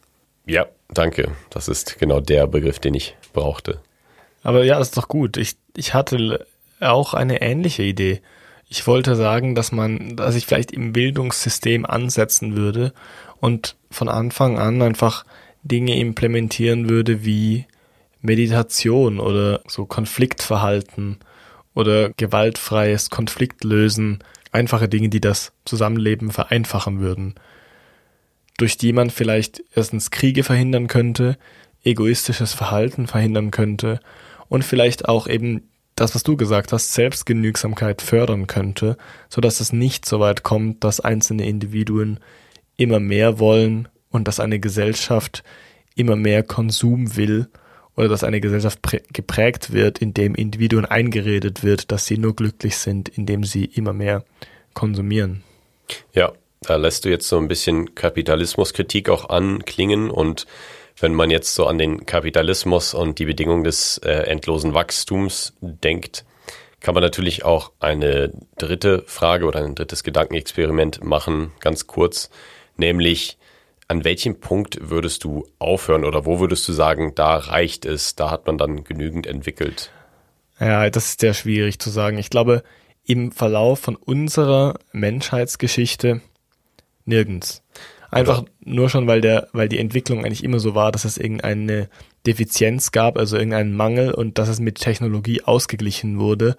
Ja, danke. Das ist genau der Begriff, den ich brauchte. Aber ja, das ist doch gut. Ich, ich hatte auch eine ähnliche Idee. Ich wollte sagen, dass man, dass ich vielleicht im Bildungssystem ansetzen würde und von Anfang an einfach Dinge implementieren würde wie Meditation oder so Konfliktverhalten oder gewaltfreies Konfliktlösen, einfache Dinge, die das Zusammenleben vereinfachen würden, durch die man vielleicht erstens Kriege verhindern könnte, egoistisches Verhalten verhindern könnte und vielleicht auch eben das, was du gesagt hast, Selbstgenügsamkeit fördern könnte, so dass es nicht so weit kommt, dass einzelne Individuen immer mehr wollen und dass eine Gesellschaft immer mehr Konsum will oder dass eine Gesellschaft geprägt wird, indem Individuen eingeredet wird, dass sie nur glücklich sind, indem sie immer mehr konsumieren. Ja, da lässt du jetzt so ein bisschen Kapitalismuskritik auch anklingen und wenn man jetzt so an den Kapitalismus und die Bedingungen des äh, endlosen Wachstums denkt, kann man natürlich auch eine dritte Frage oder ein drittes Gedankenexperiment machen, ganz kurz, nämlich an welchem Punkt würdest du aufhören oder wo würdest du sagen, da reicht es, da hat man dann genügend entwickelt? Ja, das ist sehr schwierig zu sagen. Ich glaube, im Verlauf von unserer Menschheitsgeschichte nirgends. Einfach Oder? nur schon, weil der, weil die Entwicklung eigentlich immer so war, dass es irgendeine Defizienz gab, also irgendeinen Mangel und dass es mit Technologie ausgeglichen wurde.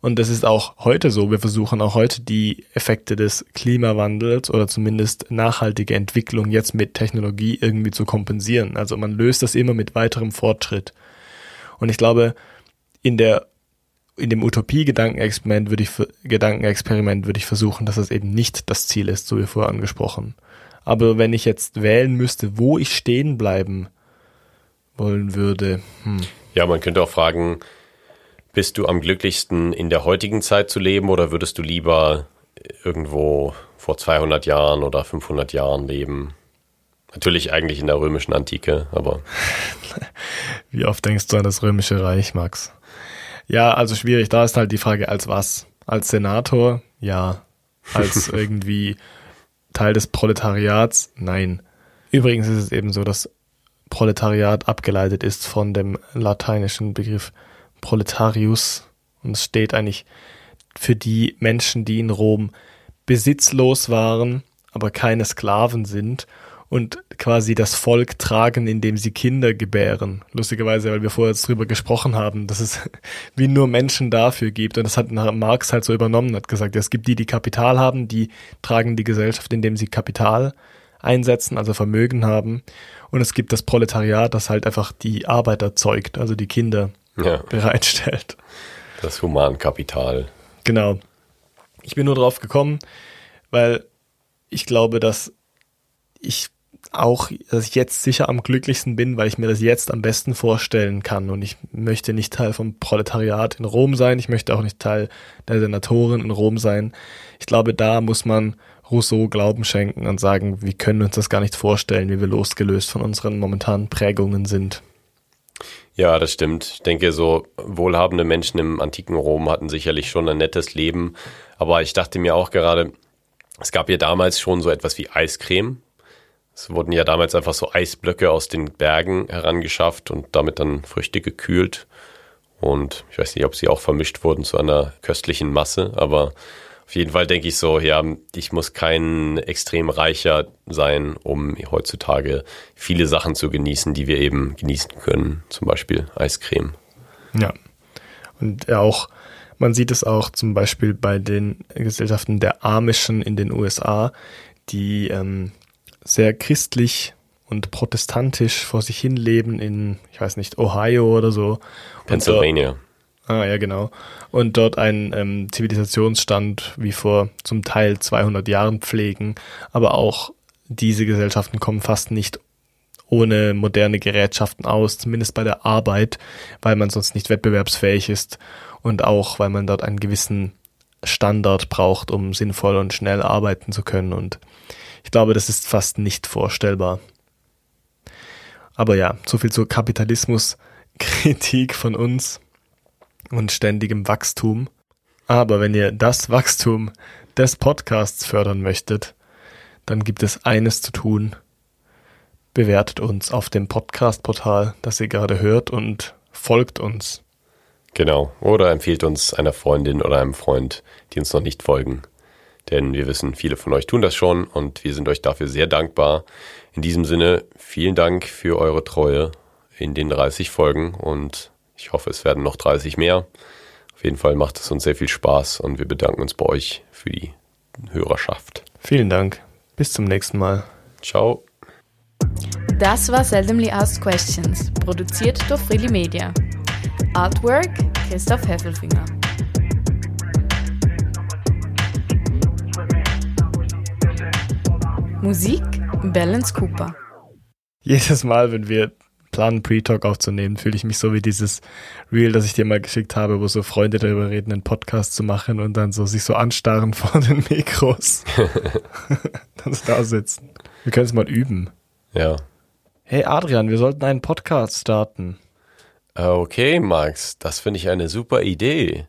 Und das ist auch heute so. Wir versuchen auch heute die Effekte des Klimawandels oder zumindest nachhaltige Entwicklung jetzt mit Technologie irgendwie zu kompensieren. Also man löst das immer mit weiterem Fortschritt. Und ich glaube, in der in dem Utopie-Gedankenexperiment würde ich Gedankenexperiment würde ich versuchen, dass das eben nicht das Ziel ist, so wie vorher angesprochen. Aber wenn ich jetzt wählen müsste, wo ich stehen bleiben wollen würde. Hm. Ja, man könnte auch fragen, bist du am glücklichsten in der heutigen Zeit zu leben oder würdest du lieber irgendwo vor 200 Jahren oder 500 Jahren leben? Natürlich eigentlich in der römischen Antike, aber. Wie oft denkst du an das römische Reich, Max? Ja, also schwierig. Da ist halt die Frage, als was? Als Senator? Ja. Als irgendwie Teil des Proletariats? Nein. Übrigens ist es eben so, dass Proletariat abgeleitet ist von dem lateinischen Begriff Proletarius und es steht eigentlich für die Menschen, die in Rom besitzlos waren, aber keine Sklaven sind und quasi das Volk tragen, indem sie Kinder gebären. Lustigerweise, weil wir vorher drüber gesprochen haben, dass es wie nur Menschen dafür gibt. Und das hat Marx halt so übernommen, hat gesagt, es gibt die, die Kapital haben, die tragen die Gesellschaft, indem sie Kapital einsetzen, also Vermögen haben. Und es gibt das Proletariat, das halt einfach die Arbeiter zeugt, also die Kinder ja. bereitstellt. Das Humankapital. Genau. Ich bin nur drauf gekommen, weil ich glaube, dass ich auch, dass ich jetzt sicher am glücklichsten bin, weil ich mir das jetzt am besten vorstellen kann. Und ich möchte nicht Teil vom Proletariat in Rom sein. Ich möchte auch nicht Teil der Senatoren in Rom sein. Ich glaube, da muss man Rousseau Glauben schenken und sagen, wir können uns das gar nicht vorstellen, wie wir losgelöst von unseren momentanen Prägungen sind. Ja, das stimmt. Ich denke, so wohlhabende Menschen im antiken Rom hatten sicherlich schon ein nettes Leben. Aber ich dachte mir auch gerade, es gab ja damals schon so etwas wie Eiscreme. Es wurden ja damals einfach so Eisblöcke aus den Bergen herangeschafft und damit dann Früchte gekühlt. Und ich weiß nicht, ob sie auch vermischt wurden zu einer köstlichen Masse, aber auf jeden Fall denke ich so, ja, ich muss kein extrem reicher sein, um heutzutage viele Sachen zu genießen, die wir eben genießen können. Zum Beispiel Eiscreme. Ja. Und auch, man sieht es auch zum Beispiel bei den Gesellschaften der Amischen in den USA, die ähm, sehr christlich und protestantisch vor sich hin leben in, ich weiß nicht, Ohio oder so. Pennsylvania. Ah, ja, genau. Und dort einen ähm, Zivilisationsstand wie vor zum Teil 200 Jahren pflegen. Aber auch diese Gesellschaften kommen fast nicht ohne moderne Gerätschaften aus, zumindest bei der Arbeit, weil man sonst nicht wettbewerbsfähig ist und auch, weil man dort einen gewissen Standard braucht, um sinnvoll und schnell arbeiten zu können. Und ich glaube, das ist fast nicht vorstellbar. Aber ja, so viel zur Kapitalismuskritik von uns und ständigem Wachstum. Aber wenn ihr das Wachstum des Podcasts fördern möchtet, dann gibt es eines zu tun. Bewertet uns auf dem Podcast-Portal, das ihr gerade hört und folgt uns. Genau. Oder empfiehlt uns einer Freundin oder einem Freund, die uns noch nicht folgen. Denn wir wissen, viele von euch tun das schon und wir sind euch dafür sehr dankbar. In diesem Sinne, vielen Dank für eure Treue in den 30 Folgen und ich hoffe, es werden noch 30 mehr. Auf jeden Fall macht es uns sehr viel Spaß und wir bedanken uns bei euch für die Hörerschaft. Vielen Dank. Bis zum nächsten Mal. Ciao. Das war Seldomly Asked Questions, produziert durch Freely Media. Artwork Christoph Heffelfinger. Musik Balance Cooper. Jedes Mal, wenn wir planen, Pre-Talk aufzunehmen, fühle ich mich so wie dieses Reel, das ich dir mal geschickt habe, wo so Freunde darüber reden, einen Podcast zu machen und dann so sich so anstarren vor den Mikros. dann so da sitzen. Wir können es mal üben. Ja. Hey Adrian, wir sollten einen Podcast starten. Okay, Max, das finde ich eine super Idee.